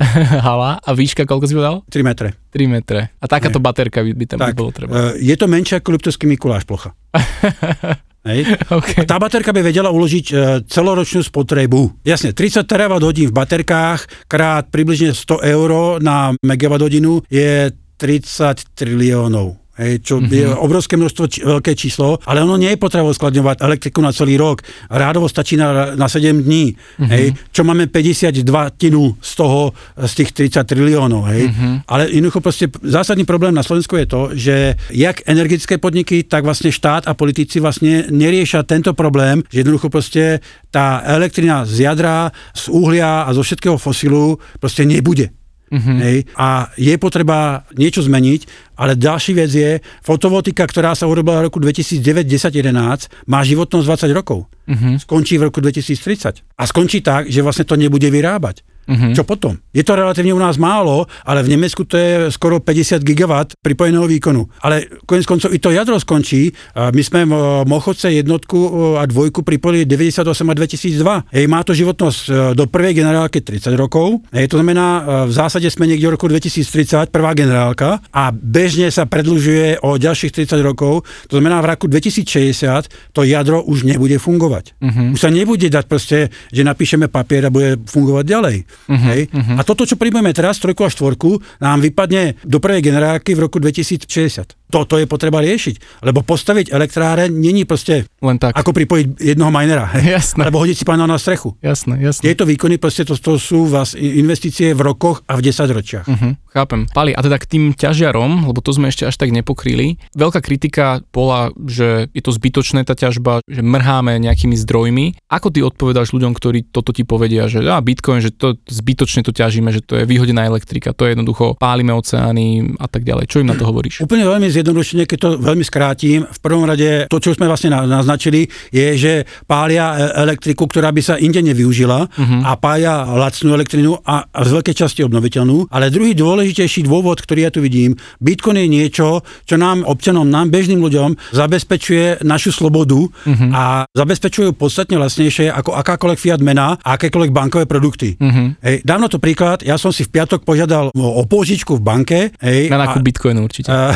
hala a výška koľko si povedal? 3 metre. 3 metre. A takáto Nie. baterka by, by tam tak, bolo treba. E, je to menšia ako Liptovský Mikuláš plocha. Hej. Okay. Tá baterka by vedela uložiť e, celoročnú spotrebu. Jasne, 30 terawatt hodín v baterkách krát približne 100 eur na megawatt hodinu je 30 triliónov hej, čo mm-hmm. je obrovské množstvo, či, veľké číslo, ale ono nie je potreba skladňovať elektriku na celý rok. Rádovo stačí na, na 7 dní, mm-hmm. hej, čo máme 52 tinu z toho, z tých 30 triliónov. Hej. Mm-hmm. Ale jednoducho proste zásadný problém na Slovensku je to, že jak energetické podniky, tak vlastne štát a politici vlastne neriešia tento problém, že jednoducho proste tá elektrina z jadra, z uhlia a zo všetkého fosilu proste nebude. Mm-hmm. Hej, a je potreba niečo zmeniť, ale ďalší vec je, fotovoltika, ktorá sa urobila v roku 2009, 10, 11, má životnosť 20 rokov. Mm-hmm. Skončí v roku 2030. A skončí tak, že vlastne to nebude vyrábať. Uh-huh. Čo potom? Je to relatívne u nás málo, ale v Nemecku to je skoro 50 gigawatt pripojeného výkonu. Ale konec koncov i to jadro skončí. My sme Mochodce jednotku a dvojku pripojili 98 a 2002. Hej, má to životnosť e, do prvej generálky 30 rokov. Hej, to znamená, e, v zásade sme niekde v roku 2030, prvá generálka a bežne sa predlžuje o ďalších 30 rokov. To znamená, v roku 2060 to jadro už nebude fungovať. Uh-huh. Už sa nebude dať proste, že napíšeme papier a bude fungovať ďalej. Uh-huh, Hej? Uh-huh. A toto, čo príjmeme teraz, trojku a štvorku, nám vypadne do prvej generálky v roku 2060 toto je potreba riešiť. Lebo postaviť elektráre není proste Len tak. ako pripojiť jednoho minera. Jasné. Alebo hodiť si panel na strechu. Jasné, jasné. Tieto výkony proste to, to sú vás investície v rokoch a v desaťročiach. Uh-huh, chápem. Pali, a teda k tým ťažiarom, lebo to sme ešte až tak nepokryli. Veľká kritika bola, že je to zbytočné tá ťažba, že mrháme nejakými zdrojmi. Ako ty odpovedáš ľuďom, ktorí toto ti povedia, že a Bitcoin, že to zbytočne to ťažíme, že to je vyhodená elektrika, to je jednoducho pálime oceány a tak ďalej. Čo im na to hovoríš? Úplne veľmi zjednodušene, keď to veľmi skrátim, v prvom rade to, čo sme vlastne naznačili, je, že pália e, elektriku, ktorá by sa inde nevyužila uh-huh. a pája lacnú elektrinu a, a z veľkej časti obnoviteľnú. Ale druhý dôležitejší dôvod, ktorý ja tu vidím, Bitcoin je niečo, čo nám, občanom, nám, bežným ľuďom zabezpečuje našu slobodu uh-huh. a zabezpečujú podstatne vlastnejšie ako akákoľvek fiat mena a akékoľvek bankové produkty. Uh-huh. Hej, dávno to príklad, ja som si v piatok požiadal o pôžičku v banke. Hej, na nákup bitcoinu určite. A,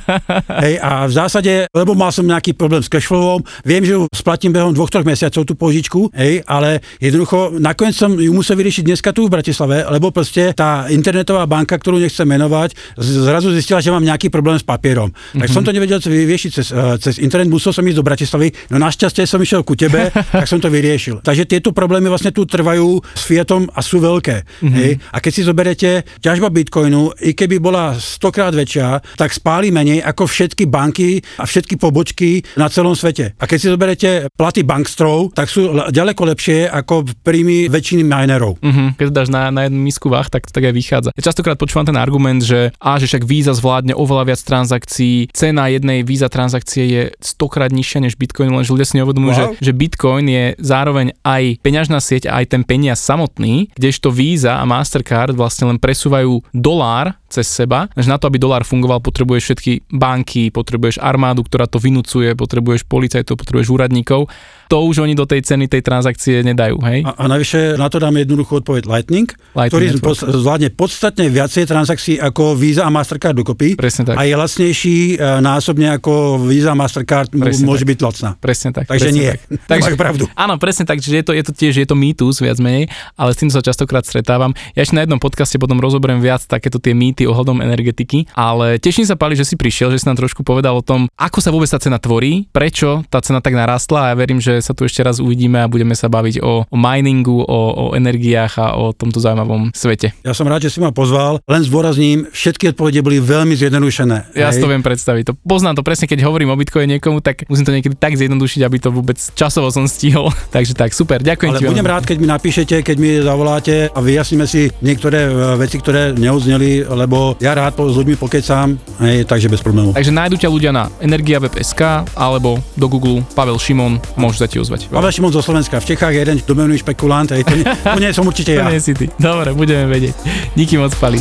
hej, a v zásade, lebo mal som nejaký problém s cashflowom, viem, že ju splatím behom dvoch, troch mesiacov tú pôžičku, hej, ale jednoducho nakoniec som ju musel vyriešiť dneska tu v Bratislave, lebo proste tá internetová banka, ktorú nechcem menovať, zrazu zistila, že mám nejaký problém s papierom. Mm-hmm. Tak som to nevedel vyriešiť cez, uh, cez internet, musel som ísť do Bratislavy, no našťastie som išiel ku tebe, tak som to vyriešil. Takže tieto problémy vlastne tu trvajú s Fiatom a sú veľké. Mm-hmm. Hej. A keď si zoberete ťažba Bitcoinu, i keby bola stokrát väčšia, tak spáli menej ako všetky banky a všetky pobočky na celom svete. A keď si zoberete platy bankstrov, tak sú ďaleko lepšie ako príjmy väčšiny minerov. Mm-hmm. Keď dáš na, na jednu misku váh, tak to tak aj vychádza. Ja častokrát počúvam ten argument, že a že však Visa zvládne oveľa viac transakcií, cena jednej Visa transakcie je stokrát nižšia než Bitcoin, lenže ľudia si neuvedomujú, wow. že, že Bitcoin je zároveň aj peňažná sieť, aj ten peniaz samotný, kdežto Visa a Mastercard vlastne len presúvajú dolár cez seba, že na to, aby dolár fungoval, potrebuješ všetky banky, potrebuješ armádu, ktorá to vynúcuje, potrebuješ policajtov, potrebuješ úradníkov. To už oni do tej ceny tej transakcie nedajú, hej? A, a navyše na to dáme jednoduchú odpoveď Lightning, Lightning ktorý pod, zvládne podstatne viacej transakcií ako Visa a Mastercard dokopy. Presne tak. A je lacnejší e, násobne ako Visa a Mastercard presne môže tak. byť lacná. Presne tak. Takže presne nie. Tak. Takže, pravdu. Áno, presne tak, že je to, je to tiež je to mýtus viac menej, ale s tým sa častokrát stretávam. Ja ešte na jednom podcaste potom rozoberiem viac takéto tie mýty ohľadom energetiky, ale teším sa, Pali, že si prišiel, že si nám trošku povedal o tom, ako sa vôbec tá cena tvorí, prečo tá cena tak narastla a ja verím, že sa tu ešte raz uvidíme a budeme sa baviť o, o miningu, o, o energiách a o tomto zaujímavom svete. Ja som rád, že si ma pozval, len zdôrazním, všetky odpovede boli veľmi zjednodušené. Ja si to viem predstaviť. To, poznám to presne, keď hovorím o Bitcoine niekomu, tak musím to niekedy tak zjednodušiť, aby to vôbec časovo som stihol. Takže tak, super, ďakujem Ale ti. budem rád, keď mi napíšete, keď mi zavoláte a vyjasníme si niektoré e, veci, ktoré neuzneli, lebo ja rád s ľuďmi pokecám, hej, takže bez problémov. Takže nájdu ťa ľudia na energiaweb.sk alebo do Google Pavel Šimon, môžu sa ti ozvať. Pavel Šimon zo Slovenska, v Čechách je jeden domenový špekulant, hej, to, nie, to nie som určite ja. to nie si ty. Dobre, budeme vedieť. Díky moc, Pali.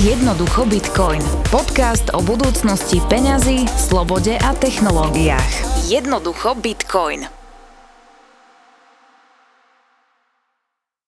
Jednoducho Bitcoin. Podcast o budúcnosti peňazí, slobode a technológiách. Jednoducho Bitcoin.